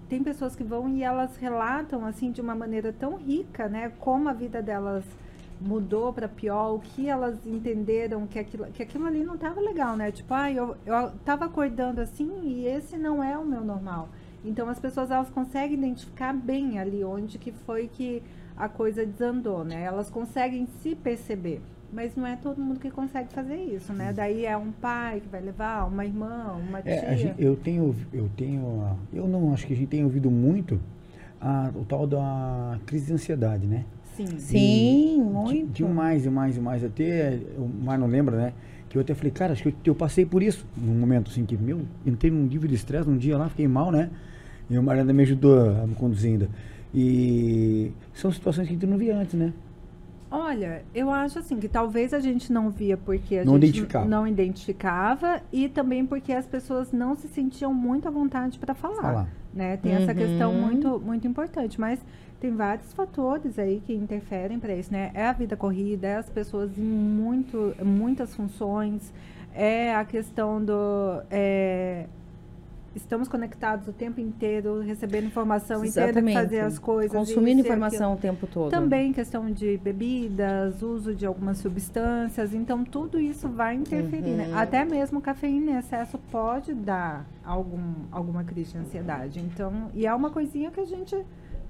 Tem pessoas que vão e elas relatam assim de uma maneira tão rica, né? Como a vida delas mudou para pior, o que elas entenderam que aquilo, que aquilo ali não estava legal, né? Tipo, ah, eu, eu tava acordando assim e esse não é o meu normal. Então as pessoas elas conseguem identificar bem ali onde que foi que a coisa desandou, né? Elas conseguem se perceber. Mas não é todo mundo que consegue fazer isso, né? Daí é um pai que vai levar, uma irmã, uma tia. É, gente- eu tenho, eu tenho, eu não acho que a gente tem ouvido muito a, o tal da crise de ansiedade, né? Sim. Sim, De- muito. Demais, demais, demais. Até o Marlon lembra, né? Que eu até falei, cara, acho que eu, eu passei por isso. Num momento assim, que, meu, entrei num nível de estresse num dia lá, fiquei mal, né? E o Marlon ainda me ajudou a me conduzir ainda. E são situações que a gente não via antes, né? Olha, eu acho assim que talvez a gente não via porque a Não gente identificava. não identificava e também porque as pessoas não se sentiam muito à vontade para falar, Falar. né? Tem essa Uhum. questão muito muito importante, mas tem vários fatores aí que interferem para isso, né? É a vida corrida, é as pessoas em muito muitas funções, é a questão do é, estamos conectados o tempo inteiro, recebendo informação, e tendo que Exatamente. fazer as coisas, Consumindo e aquilo. informação o tempo todo. Também questão de bebidas, uso de algumas substâncias, então tudo isso vai interferir, né? Uhum. Até mesmo cafeína em excesso pode dar algum, alguma crise de ansiedade. Então, e é uma coisinha que a gente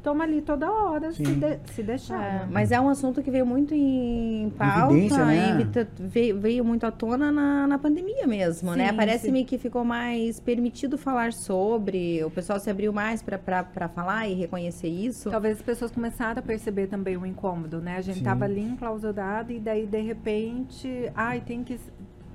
toma ali toda hora, se, de- se deixar. É, né? mas é um assunto que veio muito em pauta, Evidência, né? veio, veio muito à tona na, na pandemia mesmo, né? Sim, Parece-me que ficou mais permitido falar sobre, o pessoal se abriu mais pra falar e reconhecer isso. Talvez as pessoas começaram a perceber também o incômodo, né? A gente Sim. tava ali enclausurado e daí, de repente, ai, tem que.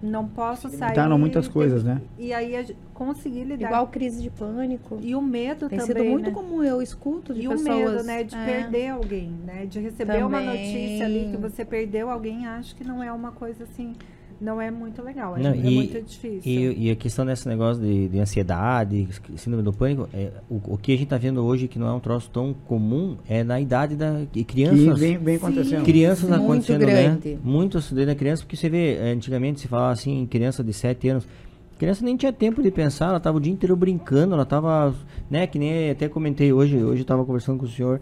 Não posso sair. Limitaram muitas coisas, né? E aí, conseguir lidar. Igual crise de pânico. E o medo Tem também. sido muito né? comum, eu escuto de E o pessoas... medo, né, de é. perder alguém, né? De receber uma Também. notícia ali que você perdeu alguém, acho que não é uma coisa assim, não é muito legal, é, Não, é e- muito difícil. E, e a questão desse negócio de, de ansiedade, síndrome do pânico, é, o, o que a gente tá vendo hoje que não é um troço tão comum é na idade da de Que crianças. vem, vem acontecendo. crianças Muito acontecendo, grande. né? Muito acidente da criança, porque você vê, eh, antigamente se falava assim, criança de 7 anos, criança nem tinha tempo de pensar, ela tava o dia inteiro brincando, ela tava, né, que nem até comentei hoje, hoje eu tava conversando com o senhor,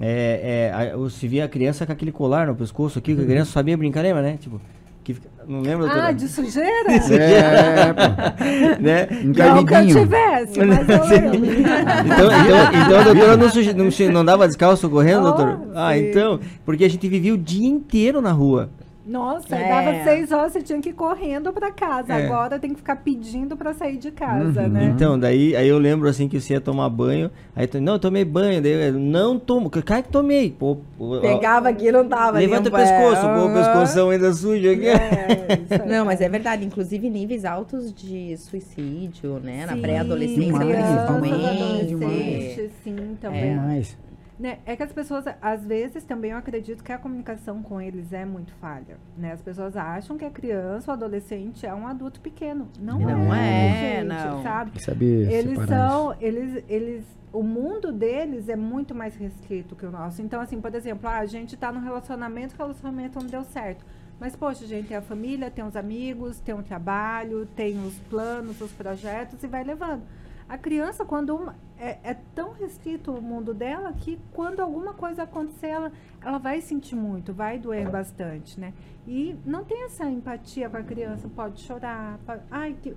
é, é, a- você via a criança com aquele colar no pescoço aqui, que a criança sabia brincar, lembra, né? Tipo, que fica- não lembra, ah, doutora? de sujeira? É, pô. né? Não que eu tivesse, mas eu lembro. Então, então, então a doutora não, suje- não, não dava descalço correndo, Oh, doutor? Ah, então, porque a gente vivia o dia inteiro na rua. Nossa, É. dava seis horas, você tinha que ir correndo pra casa. É. Agora tem que ficar pedindo pra sair de casa, Uhum. né? Então, daí aí eu lembro assim que você ia tomar banho, aí tu, não, eu tomei banho, daí eu, não tomo, cara que tomei. Pô, Pegava aqui e não tava levanta o é. pescoço, pô, o pescoção ainda sujo aqui. É. Não, mas é verdade. Inclusive, níveis altos de suicídio, né? Na Sim, pré-adolescência, Demais, crianças, principalmente. adolescentes, sim, também. Demais. Né, É que as pessoas, às vezes, também eu acredito que a comunicação com eles é muito falha. Né? As pessoas acham que a criança ou adolescente é um adulto pequeno. Não, Não é, é, gente, não. sabe? Saber Eles são, eles, eles, o mundo deles é muito mais restrito que o nosso. Então, assim, por exemplo, ah, a gente tá num relacionamento, o relacionamento não deu certo. Mas, poxa, a gente tem a família, tem os amigos, tem o trabalho, tem os planos, os projetos e vai levando. A criança, quando uma, é, é tão restrito o mundo dela que quando alguma coisa acontecer, ela, ela vai sentir muito, vai doer bastante, né? E não tem essa empatia com a criança, pode chorar, pode, ai, que,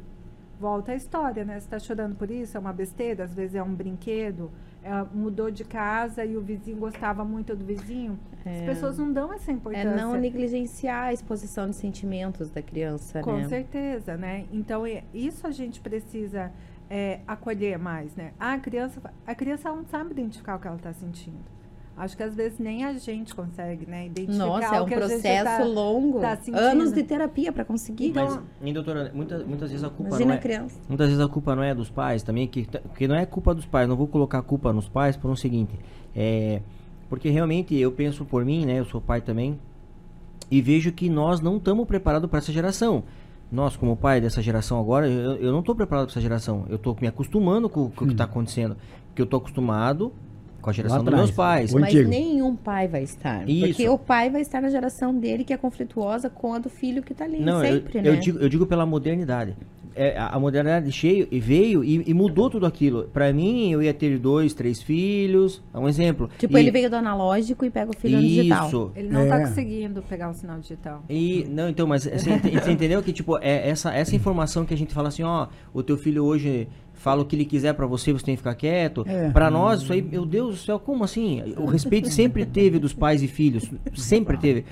volta a história, né? Você está chorando por isso, é uma besteira, às vezes é um brinquedo, é, mudou de casa e o vizinho gostava muito do vizinho. As pessoas não dão essa É importância. não negligenciar a exposição de sentimentos da criança, Com né? certeza, né? Então, é- isso a gente precisa é, acolher mais, né? A criança, a criança não sabe identificar o que ela está sentindo. Acho que às vezes nem a gente consegue, né? Identificar Nossa, é um processo tá- longo. tá. Anos de terapia para conseguir. Então, Mas, hein, doutora, muitas, muitas vezes a culpa Imagina não a é... criança. Muitas vezes a culpa não é dos pais também, que, que não é culpa dos pais, não vou colocar a culpa nos pais por um seguinte, é, porque realmente eu penso por mim, né, eu sou pai também, e vejo que nós não estamos preparados para essa geração. Nós, como pai dessa geração agora, eu, eu não estou preparado para essa geração, eu estou me acostumando com, com o que está acontecendo, porque eu estou acostumado com a geração dos meus pais. O Mas antigo. nenhum pai vai estar. Isso. Porque o pai vai estar na geração dele que é conflituosa com a do filho que tá ali Não, eu, sempre, eu né? digo, eu digo pela modernidade. É, a modernidade cheio e veio e, e mudou tudo aquilo. Pra mim, eu ia ter dois, três filhos. É um exemplo. Tipo, E- ele veio do analógico e pega o filho no digital. Isso. ele não está É. conseguindo pegar o sinal digital. E, não, então, mas você entendeu que, tipo, é essa, essa informação que a gente fala assim, ó, o teu filho hoje fala o que ele quiser pra você, você tem que ficar quieto. É. Pra nós, isso aí, meu Deus do céu, como assim? O respeito sempre teve dos pais e filhos, sempre teve.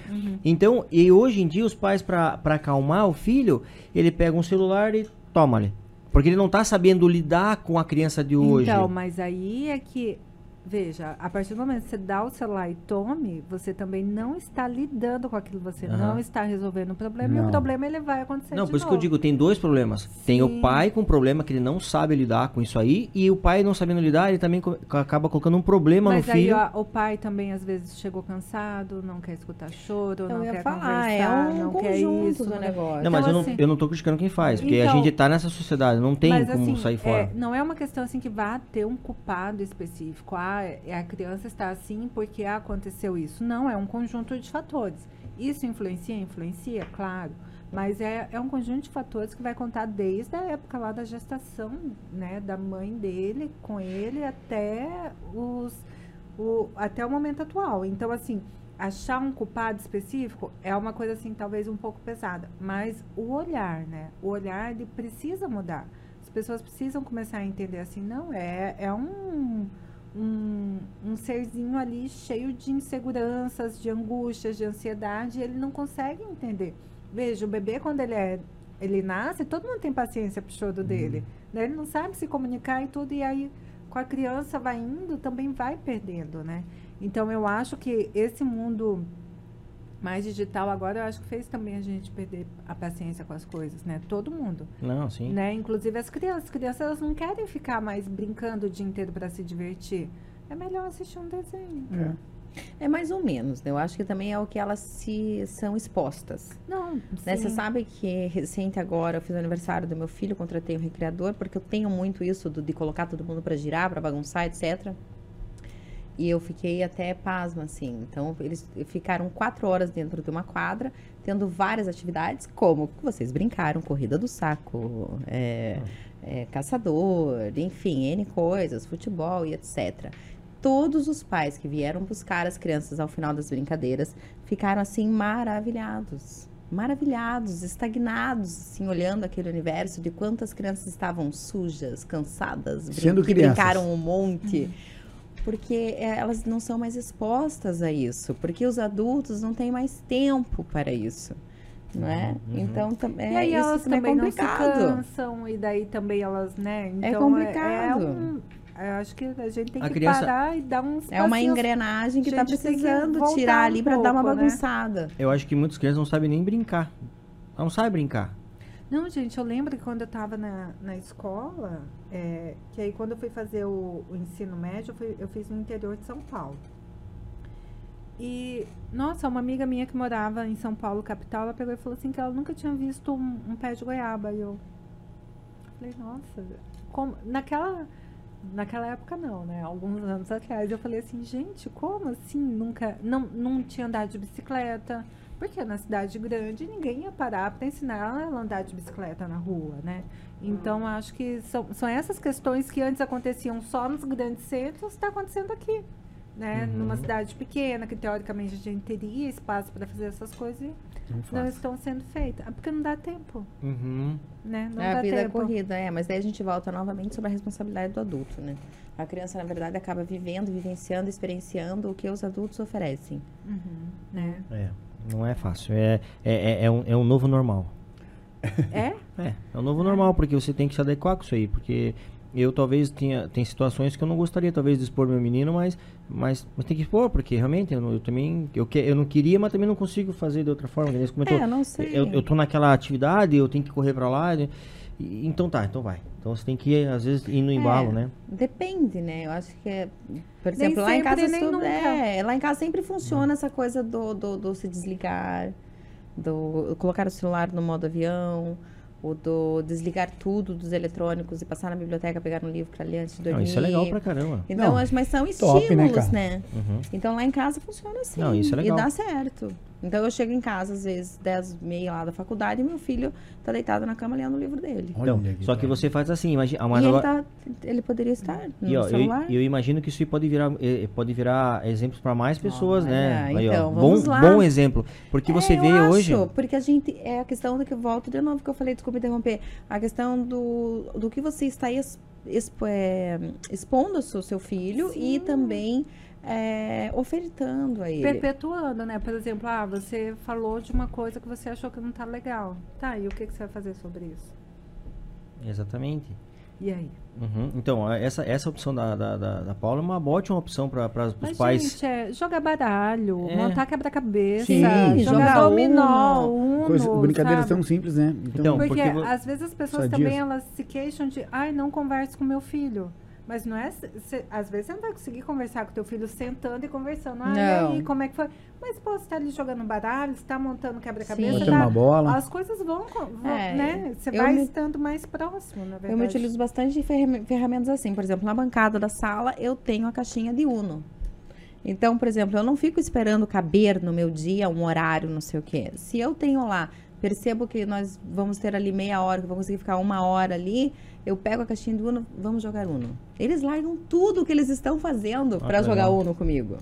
Então, e hoje em dia, os pais, pra, pra acalmar o filho, ele pega um celular e toma ali. Porque ele não tá sabendo lidar com a criança de hoje. Então, mas aí é que, veja, a partir do momento que você dá o celular e tome, você também não está lidando com aquilo, você Aham. não está resolvendo o problema, e Não. o problema ele vai acontecer Não, de por isso que eu novo. digo, tem dois problemas. Tem o Sim. pai com problema que ele não sabe lidar com isso aí, e o pai não sabendo lidar, ele também acaba colocando um problema Mas no aí filho. ó, o pai também às vezes chegou cansado, não quer escutar choro, Eu não quer falar, é conversar, um não quer isso. do negócio. Não, mas Então, eu, assim- não, eu não tô criticando quem faz, porque a Então- gente tá nessa sociedade, não tem Mas, como assim, sair é, fora. não é uma questão assim que vá ter um culpado específico. Ah, é- a criança está assim porque aconteceu isso. Não, é um conjunto de fatores. Isso influencia? Influencia, claro. Mas é, é um conjunto de fatores que vai contar desde a época lá da gestação, né? Da mãe dele com ele até os o, até o momento atual. Então, assim, achar um culpado específico é uma coisa, assim, talvez um pouco pesada. Mas o olhar, né? O olhar, ele precisa mudar. As pessoas precisam começar a entender assim, não, é, é um, um, um serzinho ali cheio de inseguranças, de angústias, de ansiedade, e ele não consegue entender. Veja, o bebê quando ele é ele nasce, todo mundo tem paciência pro choro dele. Né? Ele não sabe se comunicar e tudo, e aí com a criança vai indo, também vai perdendo, né? Então eu acho que esse mundo mais digital agora, eu acho que fez também a gente perder a paciência com as coisas, né? Todo mundo. Não, sim. Né? Inclusive as crianças. As crianças elas não querem ficar mais brincando o dia inteiro para se divertir. É melhor assistir um desenho. É. É mais ou menos, né? Eu acho que também é o que elas se são expostas. Não, Né? Você sim. sabe que recente agora eu fiz o aniversário do meu filho, contratei um recreador, porque eu tenho muito isso do- de colocar todo mundo para girar, para bagunçar, etc. E eu fiquei até pasma, assim. Então, eles ficaram quatro horas dentro de uma quadra, tendo várias atividades, como vocês brincaram, corrida do saco, é, é, caçador, enfim, N coisas, futebol e etc. Todos os pais que vieram buscar as crianças ao final das brincadeiras ficaram assim maravilhados. Maravilhados, estagnados, assim, olhando aquele universo de quantas crianças estavam sujas, cansadas, brin- Sendo que crianças. brincaram um monte. Porque é, elas não são mais expostas a isso, porque os adultos não têm mais tempo para isso, não é? Uhum. Então é, e aí isso elas também é também não se complicado. cansam, e daí também elas, né? É Então é, complicado. um, eu acho que a gente tem A que criança- parar e dar uns É uma engrenagem que está que precisando voltar tirar um ali para dar uma né? bagunçada. Eu acho que muitas crianças não sabem nem brincar. Não sabe brincar. Não, gente, eu lembro que quando eu estava na, na escola, é, que aí quando eu fui fazer o, o ensino médio, eu, fui- eu fiz no interior de São Paulo. E, nossa, uma amiga minha que morava em São Paulo, capital, ela pegou e falou assim que ela nunca tinha visto um, um pé de goiaba. E eu falei, nossa, como? Naquela, naquela época não, né? Alguns anos atrás. Eu falei assim, gente, como assim? Nunca, não, não tinha andado de bicicleta. Porque na cidade grande ninguém ia parar para ensinar ela a andar de bicicleta na rua, né? Então acho que são, são essas questões que antes aconteciam só nos grandes centros, está acontecendo aqui. Né? Uhum. Numa cidade pequena, que teoricamente a gente teria espaço para fazer essas coisas e Não não faço. estão sendo feitas. É porque não dá tempo, Uhum. né? Não É, dá a vida é tempo. corrida, é, mas daí a gente volta novamente sobre a responsabilidade do adulto, né? A criança, na verdade, acaba vivendo, vivenciando, experienciando o que os adultos oferecem. Uhum, né? É, não é fácil. É, é, é, é um, é um novo normal. É? É, é um novo normal, porque você tem que se adequar com isso aí. Porque eu talvez tenha tem situações que eu não gostaria talvez de expor meu menino, mas, mas, mas tem que expor, porque realmente eu, não- eu também eu, que, eu não queria, mas também não consigo fazer de outra forma. Como eu, tô, É, eu não sei. eu, eu tô naquela atividade, eu tenho que correr pra lá. né? E- então tá, então vai. Então você tem que ir, às vezes, ir no embalo, É, né? Depende, né? Eu acho que, é, por exemplo, lá em casa nem é, lá em casa sempre funciona essa coisa do, do, do se desligar, do colocar o celular no modo avião, o do desligar tudo dos eletrônicos e passar na biblioteca, pegar um livro para ler antes de dormir. Não, isso é legal pra caramba. Então, Não, as- mas são top, né, estímulos, cara? né? Uhum. Então lá em casa funciona assim. Não, isso é legal. E dá certo. Então eu chego em casa, às vezes, 10 meia lá da faculdade, e meu filho tá deitado na cama lendo o livro dele. Olha Então, que só que você faz assim, imagina. Mas e ele, agora, tá, ele poderia estar no E ó, eu, celular. eu imagino que isso pode virar, eh, pode virar exemplos para mais pessoas, né? Olha, Aí, ó, então, bom, vamos lá. bom exemplo. Porque É, você eu vê acho, hoje. Porque a gente. É a questão do que eu volto de novo que eu falei, desculpa interromper. A questão do, do que você está ex- expo- é, expondo ao seu, seu filho e também é, ofertando a ele. Perpetuando, né? Por exemplo, ah, você falou de uma coisa que você achou que não tá legal. Tá, e o que, que você vai fazer sobre isso? Exatamente. E aí? Uhum. Então, essa, essa opção da, da, da, da Paula é uma ótima opção para os Mas, pais. gente, é jogar baralho, É. montar quebra-cabeça, Sim, jogar jogar dominó, Uno. uno, Coisa, brincadeiras sabe? tão simples, né? Então, Porque, porque vo- às vezes as pessoas Sadias. também elas se queixam de, ai, não converse com meu filho. Mas não é, se- às vezes você não vai conseguir conversar com teu filho sentando e conversando. Ah, e Não. aí, como é que foi? Mas, pô, você tá ali jogando baralho, você tá montando quebra-cabeça, tá- uma bola. as coisas vão, vão, É, né? Você eu vai me- estando mais próximo, na verdade. Eu me utilizo bastante de ferram- ferramentas assim. Por exemplo, na bancada da sala, eu tenho a caixinha de Uno. Então, por exemplo, eu não fico esperando caber no meu dia um horário, não sei o quê. Se eu tenho lá, percebo que nós vamos ter ali meia hora, que vamos conseguir ficar uma hora ali, eu pego a caixinha do Uno, vamos jogar Uno. Eles largam tudo que eles estão fazendo Ah, para jogar. Uno comigo.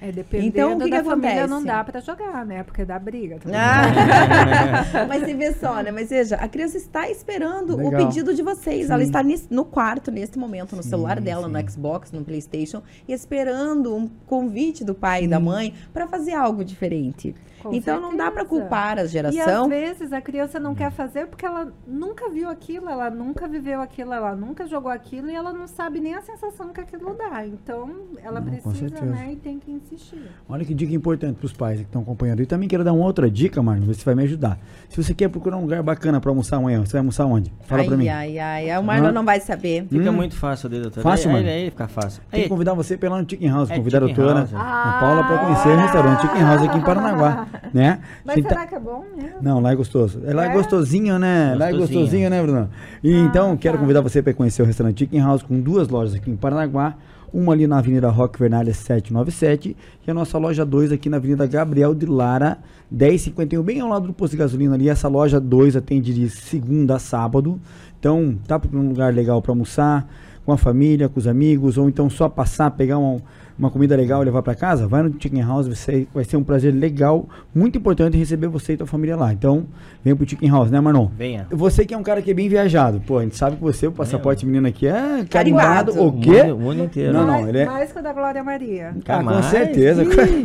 É, dependendo Então, o que da que família acontece? não dá pra jogar, né? Porque dá briga. Ah. Mas você vê só, né? Mas veja, a criança está esperando o Legal. pedido de vocês. Ela está no quarto, nesse momento, no celular dela, no Xbox, no Playstation, esperando um convite do pai e da mãe para fazer algo diferente. Com então não dá para certeza. culpar a E às geração. vezes a criança não quer fazer porque ela nunca viu aquilo, ela nunca viveu aquilo, ela nunca jogou aquilo e ela não sabe nem a sensação que aquilo dá. Então ela Não, precisa, certeza. né, e tem que insistir. Olha que dica importante para os pais que estão acompanhando. E também quero dar uma outra dica, Marlon, ver se vai me ajudar. Se você quer procurar um lugar bacana para almoçar amanhã, você vai almoçar onde? Fala ai, para mim. ai, ai, O Marlon Hã? não vai saber. Fica Hum. muito fácil ali, doutora. Fácil, aí, mano? aí, aí fica fácil. Tem que convidar você no Chicken House, É, convidar a doutora House. a Paula para conhecer o restaurante Chicken House aqui em Paranaguá, né? Mas Você tá- será que é bom mesmo? Não, lá é gostoso. É, lá é É? gostosinho, né? Lá é Gostosinho. gostosinho, né, Bruno? E Ah, então, quero tá. convidar você para conhecer o restaurante Chicken House com duas lojas aqui em Paranaguá. Uma ali na Avenida Roque Vernalha 797 e a nossa loja 2 aqui na Avenida Gabriel de Lara 1051, bem ao lado do posto de gasolina ali. Essa loja 2 atende de segunda a sábado. Então, tá para um lugar legal para almoçar com a família, com os amigos, ou então só passar, pegar uma, uma comida legal e levar para casa, vai no Chicken House, você, vai ser um prazer legal, muito importante receber você e tua família lá. Então, vem pro Chicken House, né, Marlon? venha. Você que é um cara que é bem viajado, pô, a gente sabe que você, o passaporte menino aqui é Carimbado. carimbado, o quê? o mundo inteiro. Não, não, mais, ele é- mais que o da Glória Maria. Ah, com certeza. Quem,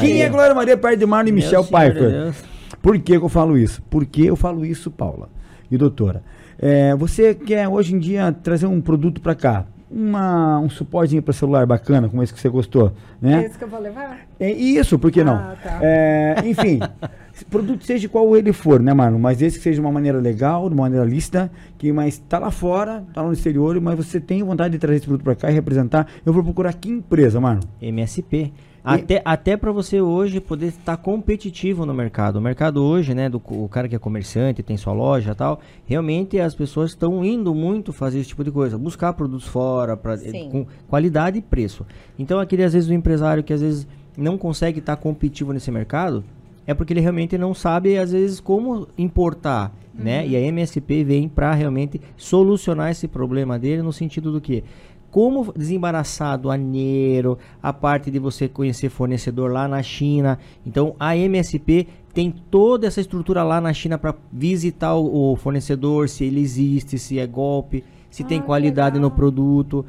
quem é Glória Maria perto de Marlon e Meu Michel Senhor de Deus. Por que, que eu falo isso? Por que eu falo isso, Paula e doutora? É, você quer hoje em dia trazer um produto para cá, uma, um suportezinho para celular bacana, como esse que você gostou, né? Esse que eu vou levar? É isso, por que não? Ah, tá. É, enfim, produto seja qual ele for, né, Marlon? Mas esse que seja de uma maneira legal, de uma maneira lícita, que mas tá lá fora, tá lá no exterior, mas você tem vontade de trazer esse produto para cá e representar, eu vou procurar que empresa, Marlon? MSP. Até, até para você hoje poder estar competitivo no mercado. O mercado hoje, né, do o cara que é comerciante, tem sua loja e tal, realmente as pessoas estão indo muito fazer esse tipo de coisa, buscar produtos fora pra, Sim. com qualidade e preço. Então aquele às vezes o empresário que às vezes não consegue estar competitivo nesse mercado, é porque ele realmente não sabe às vezes como importar, né? E a MSP vem para realmente solucionar esse problema dele no sentido do que como desembaraçar aduaneiro, a parte de você conhecer fornecedor lá na China. Então a MSP tem toda essa estrutura lá na China para visitar o, o fornecedor, se ele existe, se é golpe, se tem Ah, que qualidade no legal. produto.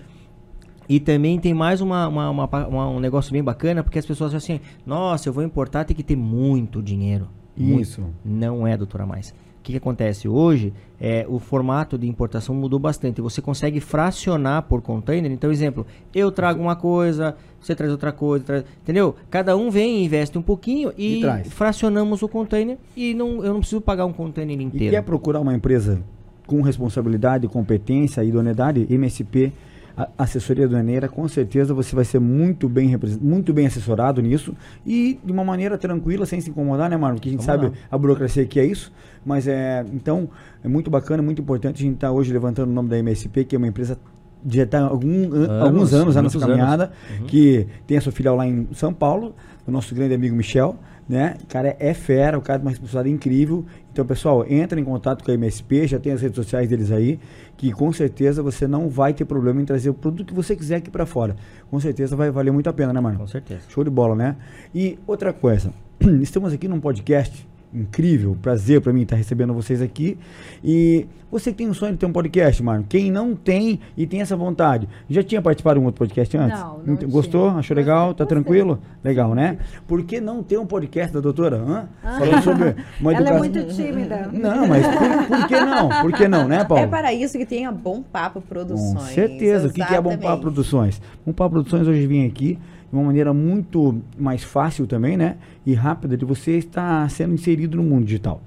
E também tem mais uma, uma- uma uma- um negócio bem bacana, porque as pessoas acham assim, nossa, eu vou importar, tem que ter muito dinheiro. Muito. Isso. Não é, doutora Mais. O que, que acontece hoje? É, o formato de importação mudou bastante. Você consegue fracionar por container. Então, exemplo, eu trago uma coisa, você traz outra coisa, traz- entendeu? Cada um vem e investe um pouquinho e, E traz. fracionamos o container e não, eu não preciso pagar um container E inteiro. quer procurar uma empresa com responsabilidade, competência e idoneidade, MSP, a- assessoria aduaneira, com certeza você vai ser muito bem, muito bem assessorado nisso e de uma maneira tranquila, sem se incomodar, né, Marlon? Porque a gente Vamos sabe lá. a burocracia que é isso, mas é, então, é muito bacana, muito importante a gente estar hoje levantando o nome da MSP, que é uma empresa de já está há algum, an- Anos, alguns anos muitos anos. caminhada, Uhum. que tem a sua filial lá em São Paulo, o nosso grande amigo Michel, né? O cara é fera, o cara tem uma responsabilidade incrível. Então, pessoal, entra em contato com a MSP, já tem as redes sociais deles aí, que com certeza você não vai ter problema em trazer o produto que você quiser aqui para fora. Com certeza vai valer muito a pena, né, mano? Com certeza. Show de bola, né? E outra coisa, estamos aqui num podcast incrível, prazer para mim estar recebendo vocês aqui. E você que tem um sonho de ter um podcast, mano, quem não tem e tem essa vontade, já tinha participado de um outro podcast antes? Não, não Gostou? tinha. Achou legal? Gostei, Tá tranquilo? Legal, né? Por que não ter um podcast da doutora? Hã? Falando sobre uma Ah. Ela é educação. muito tímida. Não, mas por, por que não? Por que não, né, Paulo? É para isso que tem a Bom Papo Produções. Com certeza. O que, é Bom Papo Exatamente. Produções? Bom Papo Produções hoje vem aqui de uma maneira muito mais fácil também, né? E rápida de você estar sendo inserido no mundo digital.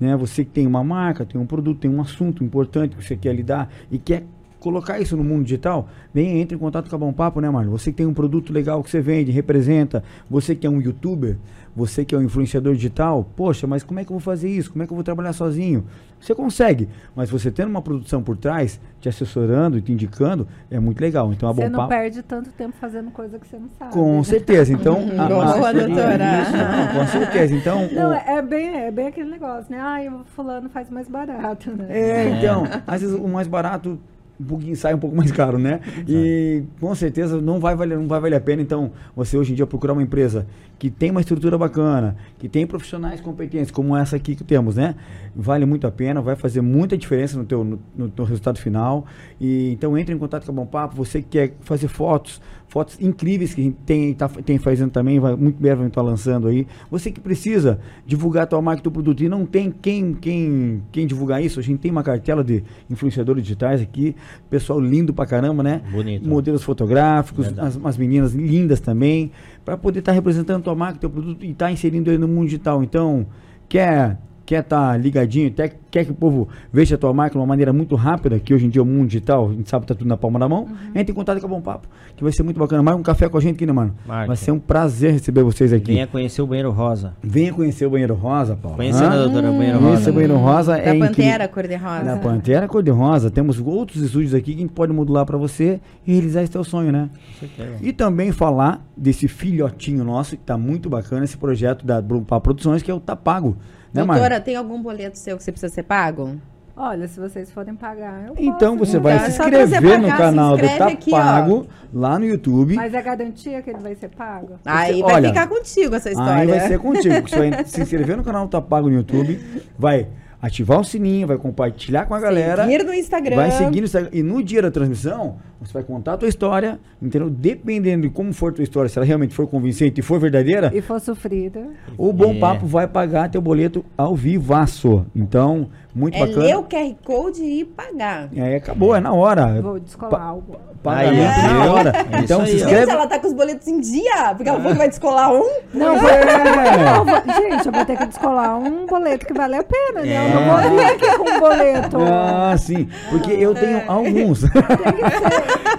Né? Você que tem uma marca, tem um produto, tem um assunto importante que você quer lidar e quer colocar isso no mundo digital, venha, entre em contato com a Bom Papo, né, Marlon? Você que tem um produto legal que você vende, representa, você que é um youtuber, você que é um influenciador digital, poxa, mas como é que eu vou fazer isso? Como é que eu vou trabalhar sozinho? Você consegue, mas você tendo uma produção por trás, te assessorando e te indicando, é muito legal. Então a Você Bom não Papo. perde tanto tempo fazendo coisa que você não sabe. Com certeza. Então, a- a Boa, assessoria- doutora. Isso, não, com certeza. Então, Não, o- é é bem, é bem aquele negócio, né? Ah, o fulano faz mais barato, né? É, então, às vezes o mais barato um pouquinho sai um pouco mais caro, né? E com certeza não vai valer, não vai valer a pena. Então, você hoje em dia procurar uma empresa que tem uma estrutura bacana, que tem profissionais competentes, como essa aqui que temos, né? Vale muito a pena, vai fazer muita diferença no teu, no, no teu resultado final. E então entre em contato com a Bom Papo, você que quer fazer fotos, fotos incríveis que a gente tem, tá, tem fazendo também, vai muito breve vai estar lançando aí. Você que precisa divulgar a tua marca, teu produto e não tem quem, quem, quem divulgar isso, a gente tem uma cartela de influenciadores digitais aqui, pessoal lindo pra caramba, né? Bonito. Modelos fotográficos, as, umas meninas lindas também, para poder estar representando tua marca, teu produto e estar inserindo ele no mundo digital. Então, quer quer estar ligadinho, até quer que o povo veja a tua marca de uma maneira muito rápida, que hoje em dia o mundo digital, a gente sabe que tá tudo na palma da mão, entre em contato com a Bom Papo, que vai ser muito bacana. Mais um café com a gente aqui, né, mano? Marca. Vai ser um prazer receber vocês aqui. Venha conhecer o banheiro rosa. Venha conhecer o Banheiro Rosa, Paulo. Conhecendo a doutora Banheiro Esse Rosa. Banheiro Rosa Da é. Pantera cor-de-rosa. Da Pantera Cor-de-Rosa. Temos outros estúdios aqui que a gente pode modular para você e realizar esse teu sonho, né? Com certeza. E também falar desse filhotinho nosso, que tá muito bacana, esse projeto da Brumpa Produções, que é o Tapago. Né, Marcos? Doutora, tem algum boleto seu que você precisa ser pago? Olha, se vocês forem pagar, eu Então posso, você vai Então, se você inscrever no pagar, canal se do inscreve aqui, ó. Tapago, lá no YouTube. Mas é garantia que ele vai ser pago? Aí vai olha, ficar contigo essa história. Aí vai ser contigo. porque Você vai se inscrever no canal do Tapago no YouTube, vai ativar o sininho, vai compartilhar com a galera. Seguir no Instagram. Vai seguir no Instagram. E no dia da transmissão, você vai contar a tua história, entendeu? Dependendo de como for a tua história, se ela realmente for convincente e for verdadeira, E for sofrida. o Bom É. Papo vai pagar teu boleto ao vivaço. Então, muito É bacana. ler o QR Code e pagar. E aí acabou, é na hora. Vou descolar Pa- algo. Pagamento Aí, na hora. É Então se aí. Gente, inscreve. ela tá com os boletos em dia, porque ela falou que vai descolar um. Não, vou, É. não, vou- gente, eu vou ter que descolar um boleto que vale a pena, né? Eu não É. vou vir aqui com um boleto. Ah, sim. Porque eu tenho alguns.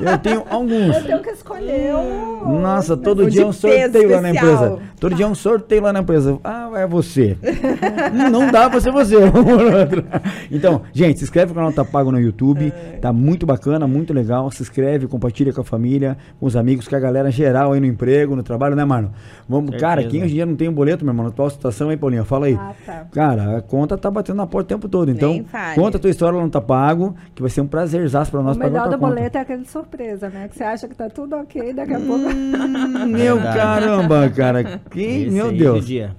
Eu tenho alguns. Eu tenho que escolher um. Nossa, todo O dia é um sorteio lá na especial. empresa. Todo dia é um sorteio lá na empresa. Ah, é você. Não dá pra ser você. um então, gente, se inscreve no canal Tá Pago no YouTube. É. Tá muito bacana, muito legal. Se inscreve, compartilha com a família, com os amigos, com a galera geral aí no emprego, no trabalho, né, mano? Vamos, cara, quem hoje em dia não tem um boleto, meu irmão? Na tua situação aí, Paulinha? Fala aí. Ah, tá. Cara, a conta tá batendo na porta o tempo todo. Então, conta a tua história lá no Tá Pago, que vai ser um prazerzaço pra nós O pagar melhor a do conta. boleto é aquele surpresa, né? Que você acha que tá tudo ok, daqui a pouco. Hum, Meu Verdade. caramba, cara. Que, Esse meu aí Deus. do dia.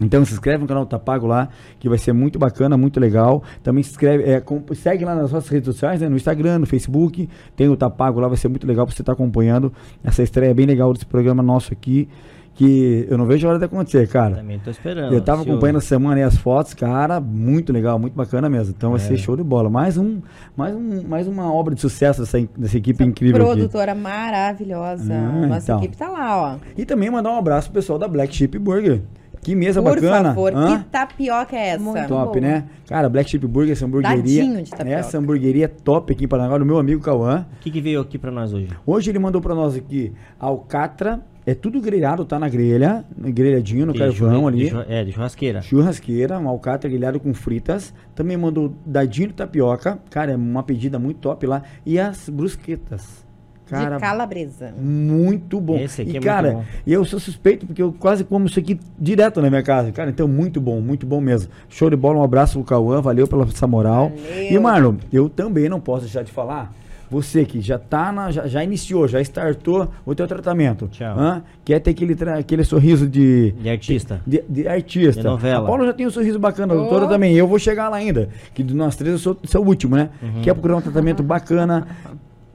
Então se inscreve no canal Tá Pago lá, que vai ser muito bacana, muito legal. Também se inscreve, é, com- segue lá nas nossas redes sociais, né, no Instagram, no Facebook. Tem o Tá Pago lá, vai ser muito legal pra você estar acompanhando essa estreia bem legal desse programa nosso aqui. Que eu não vejo a hora de acontecer, cara. Também tô esperando. Eu tava acompanhando essa semana aí as fotos, cara, muito legal, muito bacana mesmo. Então vai É. ser show de bola. Mais um, mais um, mais uma obra de sucesso dessa, dessa equipe incrível aqui. Produtora maravilhosa. Ah, Nossa então. equipe tá lá, ó. E também mandar um abraço pro pessoal da Black Sheep Burger. Que mesa Por bacana. favor, Hã? que tapioca é essa? Muito Top, boa. né? Cara, Black Sheep Burger, essa hamburgueria. Dadinho de tapioca. Essa hamburgueria top aqui em Paranaguá, do meu amigo Cauã. O que, que veio aqui pra nós hoje? Hoje ele mandou pra nós aqui alcatra. É tudo grelhado, tá na grelha. Grelhadinho no De carvão ali. de é, de churrasqueira. Churrasqueira, um alcatra grelhado com fritas. Também mandou dadinho de tapioca. Cara, é uma pedida muito top lá. E as brusquetas. Cara, de calabresa. muito bom. Esse aqui e é muito cara, bom. e eu sou suspeito porque eu quase como isso aqui direto na minha casa. Cara, então muito bom, muito bom mesmo. Show de bola, um abraço pro Cauã, valeu pela essa moral. Valeu. E Marlon, eu também não posso deixar de falar. Você que já tá na, já, já iniciou, já startou o teu tratamento. Tchau. Hã? Quer ter aquele, tra- aquele sorriso de, De artista. de, de artista. De novela. A Paula já tem um sorriso bacana, a Oh. doutora também. Eu vou chegar lá ainda. Que de nós três eu sou, sou o último, né? Uhum. Quer procurar um tratamento bacana,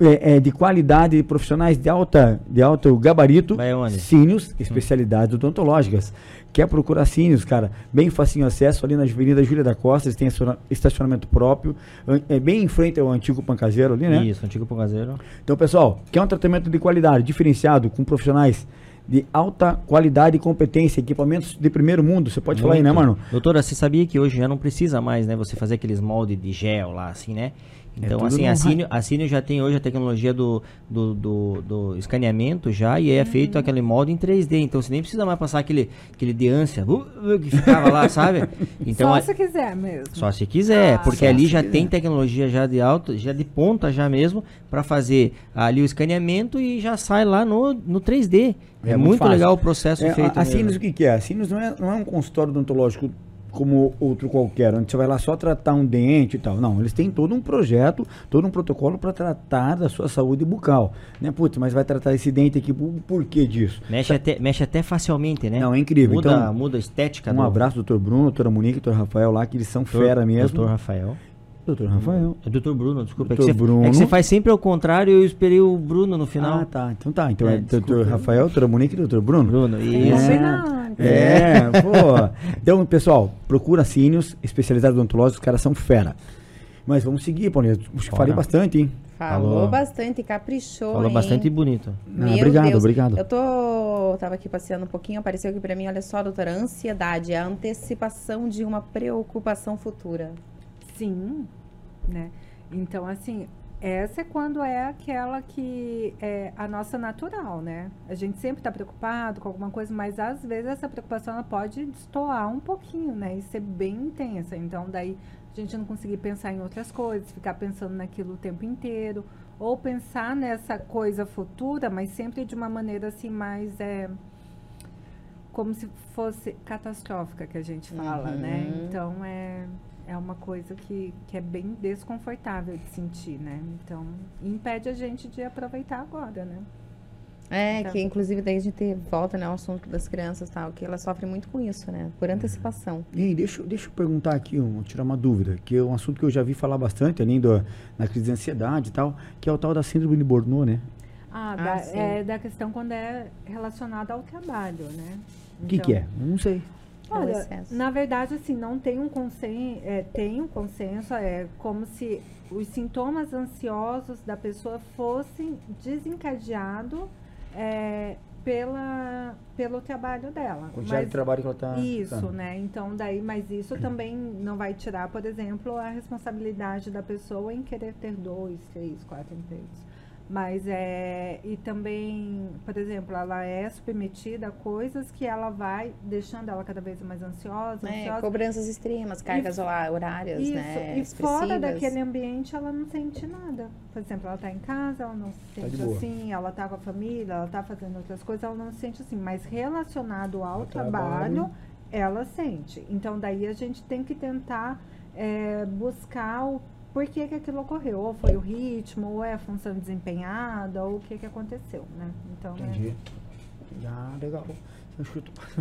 é, é, de qualidade, profissionais de alta, de alto gabarito. Vai onde? Sínios, especialidades odontológicas. Quer procurar Sínios, cara? Bem facinho acesso ali na Avenida Júlia da Costa, eles têm estaciona- estacionamento próprio. É bem em frente ao antigo pancaseiro ali, né? Isso, antigo pangazeiro. Então, pessoal, quer um tratamento de qualidade, diferenciado, com profissionais de alta qualidade e competência, equipamentos de primeiro mundo, você pode falar aí, né, Muito. mano? Doutora, você sabia que hoje já não precisa mais, né? Você fazer aqueles moldes de gel lá, assim, né? Então, tudo assim, no a Cínio, a Cínio já tem hoje a tecnologia do, do, do, do escaneamento já e é feito Uhum. aquele molde em 3D. Então, você nem precisa mais passar aquele, aquele de ânsia uh, uh, que ficava lá, sabe? Então, Só a- se quiser mesmo. só se quiser, Ah, porque ali já quiser. tem tecnologia já de alto, já de ponta já mesmo, para fazer ali o escaneamento e já sai lá no, no 3D. É, É muito legal o processo É, feito. a, a. Sinus, o que, que é? A Sinus não é, não é um consultório odontológico como outro qualquer, onde você vai lá só tratar um dente e tal. Não, eles têm todo um projeto, todo um protocolo para tratar da sua saúde bucal. Né? Putz, mas vai tratar esse dente aqui, por, por que disso? Mexe até, mexe até facilmente, né? Não, é incrível. Muda, Então, muda a estética um do abraço, doutor Bruno, doutora Monique, doutor Rafael lá, que eles são doutor- fera mesmo. Doutor Rafael. Doutor Rafael. É Doutor Bruno, desculpa. Doutor é, que você, Bruno. é que você faz sempre ao contrário e eu esperei o Bruno no final. Ah, tá. Então tá. Então É, é, doutor. Rafael, doutora Monique e doutor Bruno. Bruno, isso. Combinado. É, pô. Então, pessoal, procura Cínios, especializados odontológicos, os caras são fera. Mas vamos seguir, Paulinha. Acho que falei bastante, hein? Falou Falou. bastante, caprichou. Falou hein? bastante bonito. Ah, obrigado, Deus. obrigado. Eu tô. Tava aqui passeando um pouquinho, apareceu aqui pra mim, olha só, doutora, ansiedade, é a antecipação de uma preocupação futura. Sim, né? Então, assim, essa é quando é aquela que é a nossa natural, né? A gente sempre está preocupado com alguma coisa, mas às vezes essa preocupação ela pode destoar um pouquinho, né? E ser bem intensa. Então, daí a gente não conseguir pensar em outras coisas, ficar pensando naquilo o tempo inteiro, ou pensar nessa coisa futura, mas sempre de uma maneira assim mais é, como se fosse catastrófica que a gente fala, né? Uhum. Então é, é uma coisa que, que é bem desconfortável de sentir, né? Então impede a gente de aproveitar agora, né? É, Então. que inclusive daí a gente volta, né, ao assunto das crianças e tal, que elas sofrem muito com isso, né? Por antecipação. E aí, deixa, eu- deixa eu perguntar aqui, um, tirar uma dúvida, que é um assunto que eu já vi falar bastante, além do, na crise de ansiedade e tal, que é o tal da síndrome de Bordeaux, né? Ah, Ah, da, é da questão quando é relacionada ao trabalho, né? O que, que é? Eu não sei. O Olha, na verdade, assim, não tem um consenso, é, tem um consenso, é como se os sintomas ansiosos da pessoa fossem desencadeados é, pela, pelo trabalho dela. De Mas- trabalho que ela tá. isso, tá. né? Então, daí, mas isso também não vai tirar, por exemplo, a responsabilidade da pessoa em querer ter dois, três, quatro empregos. Mas é. E também, por exemplo, ela é submetida a coisas que ela vai deixando ela cada vez mais ansiosa, É, ansiosa. cobranças extremas, cargas hora- horárias, Isso, né? e fora expressivas. daquele ambiente ela não sente nada. Por exemplo, ela está em casa, ela não se Tá sente boa. assim, ela está com a família, ela está fazendo outras coisas, ela não se sente assim. Mas relacionado ao Ao trabalho, trabalho. ela sente. Então daí a gente tem que tentar é, buscar o porquê que aquilo ocorreu. Ou foi o ritmo, ou é a função desempenhada, ou o que, que aconteceu, né? Então Entendi. Ah, legal.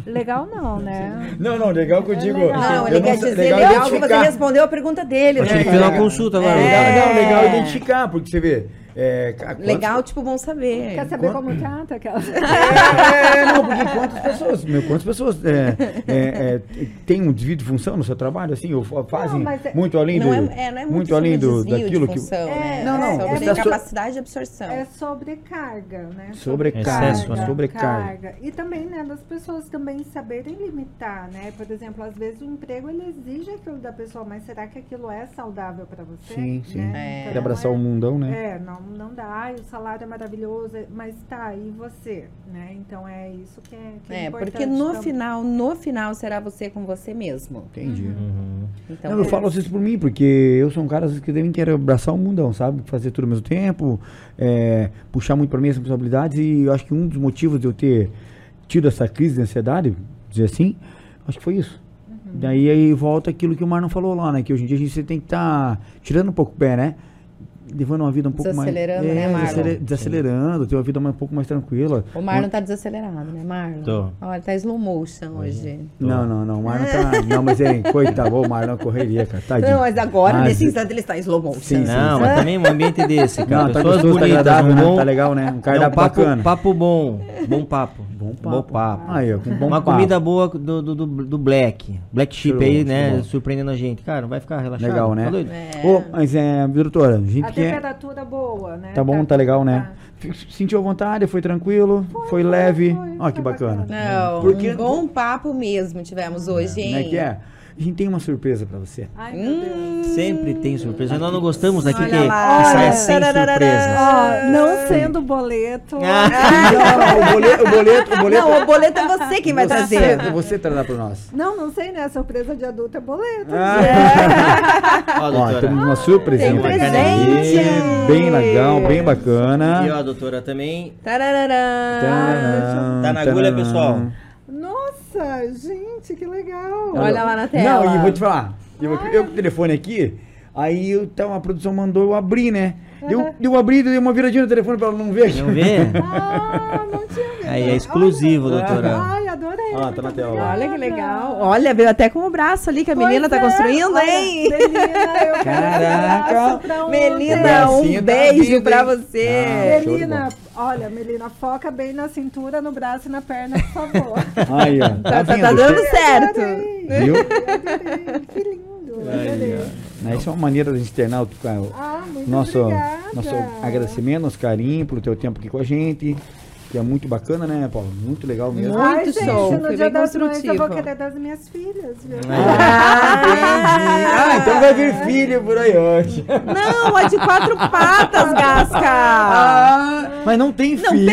É legal não, né? Não, não, legal que eu digo. legal. Não, eu ele quer dizer legal, que você respondeu a pergunta dele. Eu tive né? que fazer uma consulta agora. É. Legal, não, legal identificar, porque você vê. É, quantos- Legal, tipo, bom saber. Quer saber Quanto- como trata aquela... É, não, porque quantas pessoas, meu, quantas pessoas é, é, é, tem um desvio de função no seu trabalho, assim, ou fa- fazem mas é- muito além Não do, é, é, não é muito, muito além do, desvio daquilo de que função, né? É, não, não, É sobre capacidade de absorção. É sobrecarga, né? Sobrecarga, Excesso, né? sobrecarga. Carga. E também, né, das pessoas também saberem limitar, né? Por exemplo, às vezes o emprego ele exige aquilo da pessoa, mas será que aquilo é saudável para você? Sim, sim. Né? É. Então, Quer abraçar é, o mundão, né? É, não, não dá. Ai, o salário é maravilhoso, é- mas tá, e você? Né? Então é isso que é, que é, É, importante porque no também. final, no final será você com você mesmo. Entendi. Uhum. Então, Não, eu é falo isso por mim, porque eu sou um cara que também quer abraçar o mundão, sabe? Fazer tudo ao mesmo tempo, é, puxar muito para mim as responsabilidades e eu acho que um dos motivos de eu ter tido essa crise de ansiedade, dizer assim, acho que foi isso. Daí aí volta aquilo que o Marlon falou lá, né? Que hoje em dia a gente tem que estar tirando um pouco o pé, né? Levando uma vida um pouco mais. Desacelerando, né, é, Marlon? desaceler- desacelerando, ter uma vida mais- um pouco mais tranquila. O Marlon tá desacelerado, né, Marlon? Tô. Olha, tá slow motion hoje. Não, não, não. O Marlon tá. Não, mas é, coitado, o Marlon correria, cara. Tadinho. Não, mas agora, Ah, nesse sim. instante, ele está em slow motion. Sim, sim. Não, mas também um ambiente desse, cara. Não, tá Pessoas gostoso, tá bonitas, agradável, um né? bom, Tá legal, né? Um Não, cardápio papo, bacana. papo bom. Bom papo. Bom papo. Bom papo. Aí, com bom Uma papo. comida boa do, do, do, do Black. Black Sheep Show, aí, né? show. Surpreendendo a gente. Cara, não vai ficar relaxado. Legal, né? Tá? É. Ô, mas é, doutora, a gente A quer. temperatura boa, né? Tá bom, tá legal, né? F- Sentiu vontade, foi tranquilo, foi, leve. foi, Ó, que foi bacana. Não, Porque- um bom papo mesmo tivemos hoje, hein? Como é que é? A gente tem uma surpresa pra você. Ai, meu Deus. Sempre tem surpresa. Nós não gostamos daqui Olha que, que saia sem surpresa. Ó, não sendo boleto. Ah. Não, o boleto, o boleto, o boleto. Não, o boleto é você quem vai trazer. Você, você trará pra nós. Não, não sei, né? Surpresa de adulto é boleto. Ó, Ó, doutora. temos uma surpresinha Tem pra você. presente. Bem legal, bem bacana. E ó, a doutora também. Tarararã. Tá na agulha, pessoal? Nossa, gente, que legal. Olha lá na tela. Não, e vou te falar. Eu, eu com o telefone aqui, aí eu, então, a produção mandou eu abrir, né? Eu, eu abri, dei uma viradinha no telefone pra ela não ver. Não vê? Ah, não tinha visto. Aí é exclusivo, doutora. Ai, Ah, tá na tela. Olha que legal. Olha, veio até com o braço ali que a menina Pois tá é, construindo, olha, hein? Melina, eu quero Caraca. um. Melina, um tá beijo pra você. Ah, de Melina, olha, Melina, foca bem na cintura, no braço e na perna, por favor. Aí, ó. Tá, tá- vendo? tá dando certo. Viu? Que lindo. Adorei. Né, Isso é uma maneira gente externar o, Ah, nosso, obrigada. nosso agradecimento, nosso carinho pelo teu tempo aqui com a gente. Que é muito bacana, né, Paulo? Muito legal mesmo. Muito Ai, gente, show, no foi dia das mães eu vou querer das minhas filhas, viu? Ah, entendi. Ah, então vai vir filho por aí hoje. Não, é de quatro patas, Gasca. Ah, mas não tem Não, filho.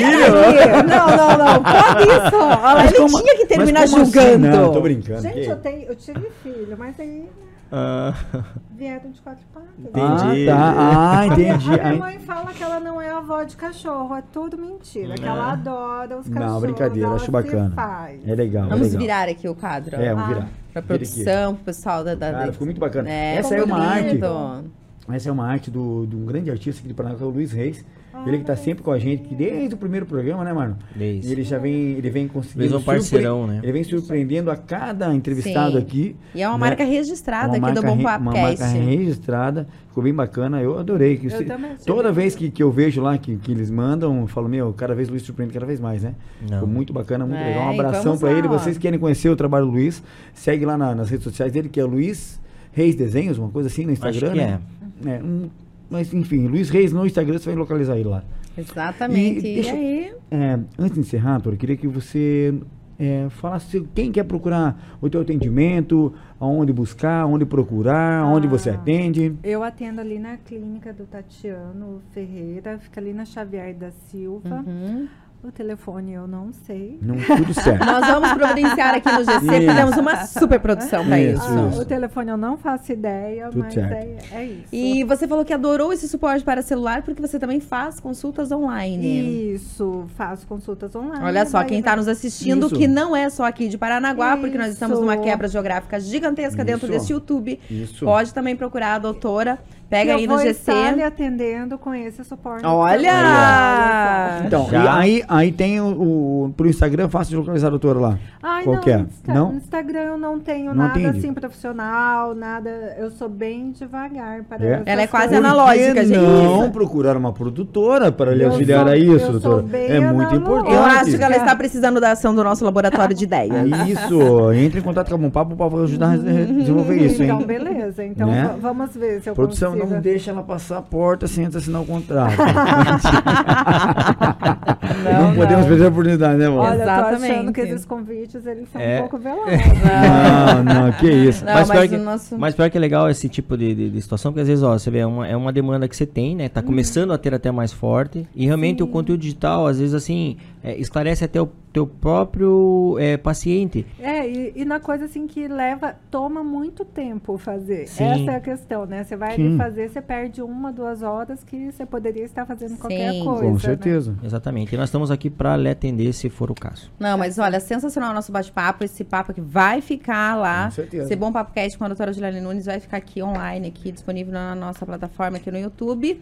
Não, não, não. Pode isso. Olha, ele como- tinha que terminar assim? julgando. Não, tô brincando. Gente, eu, tenho, eu tive filho, mas aí Ah, vieram de quatro patas. Entendi. Ah, tá. Ah, entendi. a minha mãe fala que ela não é avó de cachorro, é tudo mentira, que ela adora os Não, cachorros. brincadeira, ela acho bacana. faz. É legal. é Vamos legal. virar aqui o quadro. É, vamos Ah. virar. Pra produção, pro pessoal da... da Cara, ficou muito bacana. É, Essa é uma arte. lindo. Essa é uma arte do, de um grande artista aqui de Paraná, que é o Luiz Reis. Ele que tá sempre com a gente, que desde o primeiro programa, né, mano? Desde. E ele já vem, ele vem conseguindo. É um parceirão, né? Ele vem surpreendendo a cada entrevistado Sim. aqui. E é uma né? marca registrada Uma aqui do marca Bom re- Papo Uma marca registrada, ficou bem bacana. Eu adorei. Que Eu se- também achei toda vez que, que eu vejo lá que, que eles mandam, eu falo, meu, cada vez o Luiz surpreende cada vez mais, né? Não. Ficou muito bacana, muito É, legal. Um abração lá, ele. ó. Vocês que querem conhecer o trabalho do Luiz, segue lá na- nas redes sociais dele, que é Luiz Reis Desenhos, uma coisa assim no Instagram. que né? É, um- mas enfim, Luiz Reis no Instagram, você vai localizar ele lá. Exatamente. E E, deixa- aí? É, antes de encerrar, eu queria que você é, falasse quem quer procurar o teu atendimento, aonde buscar, aonde procurar, aonde você Ah. atende. Eu atendo ali na clínica do Tatiano Ferreira, fica ali na Xavier da Silva. Uhum. O telefone eu não sei. Não, tudo certo. Nós vamos providenciar aqui no GC, Isso. fizemos uma super produção pra Isso, isso. Ah, isso. o telefone eu não faço ideia, Tudo mas certo. é, é isso. E você falou que adorou esse suporte para celular porque você também faz consultas online. Isso, faço consultas online. Olha só, quem está nos assistindo, Isso. que não é só aqui de Paranaguá, porque nós estamos numa quebra geográfica gigantesca dentro desse YouTube. Isso. Pode também procurar a doutora. Pega aí eu no vou estar lhe GC. atendendo com esse suporte. Olha! Então, Já. e aí, aí tem o, o pro Instagram, fácil de localizar a doutora lá. Ai, Qual não, que é? Insta- Não? no Instagram eu não tenho Não nada atende? assim profissional, nada. Eu sou bem devagar para É? Ela é quase coisas. Por analógica, que gente. não procurar uma produtora para lhe auxiliar sou- a isso, doutora? É muito analógica. importante. Eu acho que ela está precisando da ação do nosso laboratório de ideias. Isso, entre em contato com a Bom Papo, o Papo vai ajudar a desenvolver isso, hein? Então, beleza. Então, Né? va- vamos ver se eu Produção, consigo. não deixa ela passar a porta sem antes assinar o contrato. não, Não, podemos perder a oportunidade, né, amor? Olha, eu tô achando Exatamente. que esses convites, eles são É. um pouco velozes. Não, não, que isso. Não, mas, mas pior que, nosso- mas pior que é legal esse tipo de, de- de situação, porque às vezes, ó, você vê, é uma, é uma demanda que você tem, né? Tá começando a ter até mais forte. E realmente o conteúdo digital, às vezes, assim, é, esclarece até o teu próprio é, paciente. É, e, e na coisa assim que leva, toma muito tempo fazer. Sim. Essa é a questão, né? Você vai Sim. fazer, você perde uma, duas horas que você poderia estar fazendo qualquer Sim. coisa. Com né? certeza. Exatamente. E nós estamos aqui para lhe atender se for o caso. Não, mas olha, sensacional o nosso bate-papo. Esse papo aqui vai ficar lá. Com certeza. Esse bom papo cast com a doutora Juliane Nunes vai ficar aqui online, aqui disponível na nossa plataforma aqui no YouTube.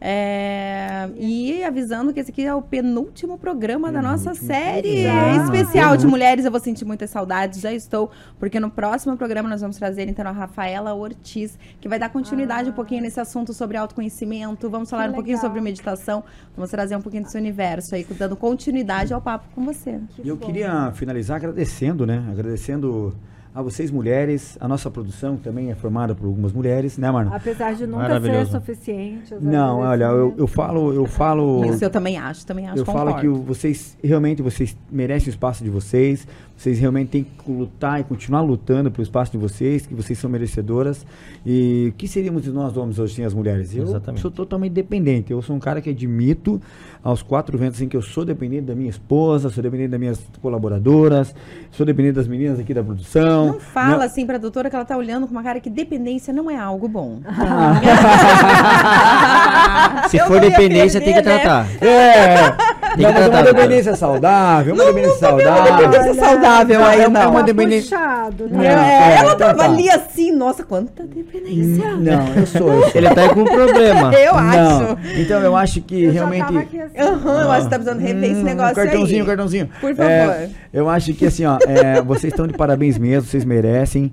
É, E avisando que esse aqui é o penúltimo programa da nossa Penúltimo série programa. especial de Penúltimo. mulheres. Eu vou sentir muitas saudades, já estou, porque no próximo programa nós vamos trazer então a Rafaela Ortiz, que vai dar continuidade um pouquinho nesse assunto sobre autoconhecimento. Vamos falar Que um pouquinho legal. sobre meditação. Vamos trazer um pouquinho desse universo aí, dando continuidade ao papo com você. Que Eu bom. queria finalizar agradecendo, né? Agradecendo a vocês mulheres, a nossa produção que também é formada por algumas mulheres, né, Marna? Apesar de nunca ser suficiente. Não, olha, eu, agradecimentos. eu falo, eu falo. Isso eu também acho, também acho, Eu falo concordo. que o- vocês realmente vocês merecem o espaço de vocês. Vocês realmente têm que lutar e continuar lutando pelo espaço de vocês, que vocês são merecedoras. E o que seríamos de nós homens hoje sem as mulheres? Eu Exatamente. sou totalmente dependente. Eu sou um cara que admito aos quatro ventos em que eu sou dependente da minha esposa, sou dependente das minhas colaboradoras, sou dependente das meninas aqui da produção. Não fala Não- assim pra doutora que ela tá olhando com uma cara que dependência não é algo bom. Se Eu for dependência, tem que perder, né? tratar. É, Não, é uma dependência saudável, uma dependência saudável. dependência saudável aí, é, não. É uma Tá dependência. puxado, Não, né? É, é, ela então tava tá. ali assim, nossa, quanta dependência. Não, eu sou. Ele tá aí com um problema. Eu acho. então eu acho que realmente. assim. Aham, eu acho que tá precisando rever esse Hum, negócio cartãozinho, aí. cartãozinho. Por favor. Eu acho que assim, ó, vocês estão de parabéns mesmo, vocês merecem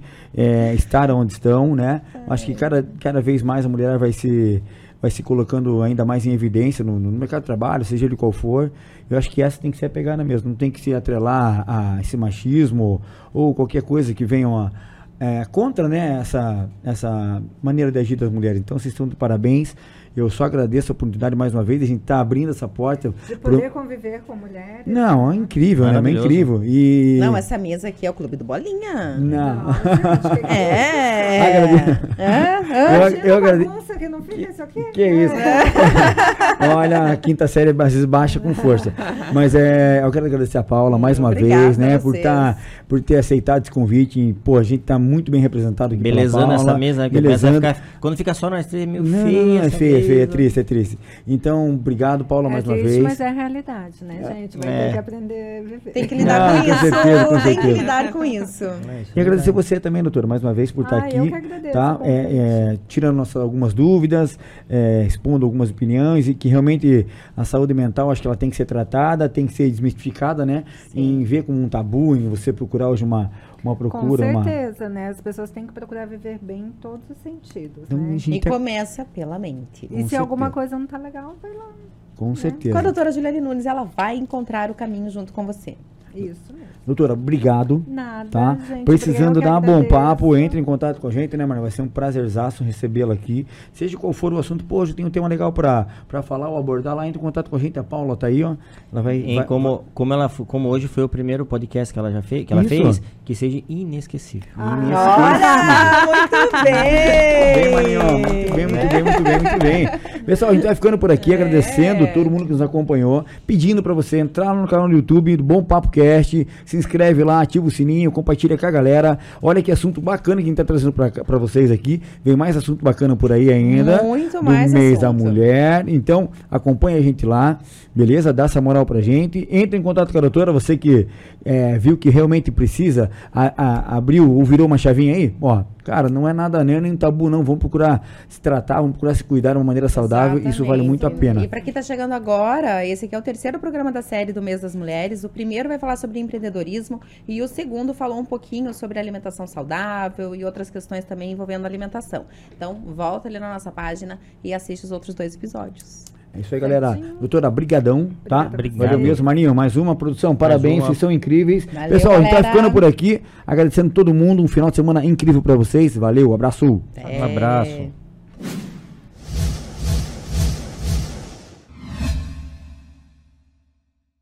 estar onde estão, né? Acho que cada, cada vez mais a mulher vai se vai se colocando ainda mais em evidência no, no mercado de trabalho, seja ele qual for. Eu acho que essa tem que ser a pegada mesmo, não tem que se atrelar a esse machismo ou qualquer coisa que venha é, contra né, essa, essa maneira de agir das mulheres. Então vocês estão de parabéns. Eu só agradeço a oportunidade mais uma vez, a gente está abrindo essa porta. De pro- poder conviver com mulheres. Não, é incrível, né? É incrível. E... Não, essa mesa aqui é o Clube do Bolinha. Não. Não, gente, É. Agradeço. É, é. Eu- Imagina eu a agrade- bagunça que não fica isso aqui. Que isso? Olha, a quinta série às vezes baixa com força. Mas é, eu quero agradecer a Paula mais uma Obrigada vez, né? Por, tá, por ter aceitado esse convite. E, pô, a gente tá muito bem representado aqui pela Belezando Paula. essa mesa, a belezando. ficar, quando fica só nós três, é meio Não, feio. não, é essa feio, é é triste, é triste. Então, obrigado, Paula, mais é uma triste, vez. mas é a realidade, né, gente? Vai É. ter que aprender a viver. Tem que lidar Ah, com com isso. certeza, com Tem que lidar com isso. E agradecer você também, doutora, mais uma vez por estar Ah, eu aqui. que agradeço tá? É, é, tirando nossas, algumas dúvidas, é, expondo algumas opiniões e que realmente a saúde mental acho que ela tem que ser tratada, tem que ser desmistificada, né? Em ver como um tabu, em você procurar hoje uma, uma procura, Com uma. certeza, né? As pessoas têm que procurar viver bem em todos os sentidos, Então, né? E gente é- começa pela mente. E se com alguma certeza. coisa não tá legal, vai lá. Com certeza. Com a doutora Juliane Nunes, ela vai encontrar o caminho junto com você. Isso mesmo. Doutora, obrigado. Nada, Tá? gente. Precisando dar um bom papo, entre em contato com a gente, né, mano? Vai ser um prazerzaço recebê-la aqui. Seja qual for o assunto, pô, hoje eu tenho um tema legal pra, pra falar ou abordar lá, entre em contato com a gente. A Paula tá aí, ó. Ela vai. E vai- como, como, ela, como hoje foi o primeiro podcast que ela já fez, que ela Isso. fez, que seja inesquecível. Olha, muito bem! Muito bem, muito bem, muito bem, muito bem. Pessoal, a gente vai ficando por aqui, É. agradecendo todo mundo que nos acompanhou, pedindo pra você entrar no canal do YouTube do Bom Papo Cast, se inscreve lá, ativa o sininho, compartilha com a galera. Olha que assunto bacana que a gente tá trazendo pra vocês aqui. Vem mais assunto bacana por aí ainda. Muito do mais mês da mulher. Então, acompanha a gente lá, beleza? Dá essa moral pra gente. Entra em contato com a doutora, você que é, viu que realmente precisa, a- a- abriu ou virou uma chavinha aí, ó. Cara, não é nada nem, nem tabu, não. Vamos procurar se tratar, vamos procurar se cuidar de uma maneira saudável. Isso vale muito a Exatamente. pena. E para quem está chegando agora, esse aqui é o terceiro programa da série do Mês das Mulheres. O primeiro vai falar sobre empreendedorismo e o segundo falou um pouquinho sobre alimentação saudável e outras questões também envolvendo alimentação. Então, volta ali na nossa página e assiste os outros dois episódios. É isso aí, galera. Doutora, brigadão, tá? Obrigado. Valeu mesmo, Maninho. Mais uma produção. Parabéns, uma. vocês são incríveis. Valeu, Pessoal, a gente tá galera. ficando por aqui. Agradecendo todo mundo. Um final de semana incrível pra vocês. Valeu, abraço. Um abraço.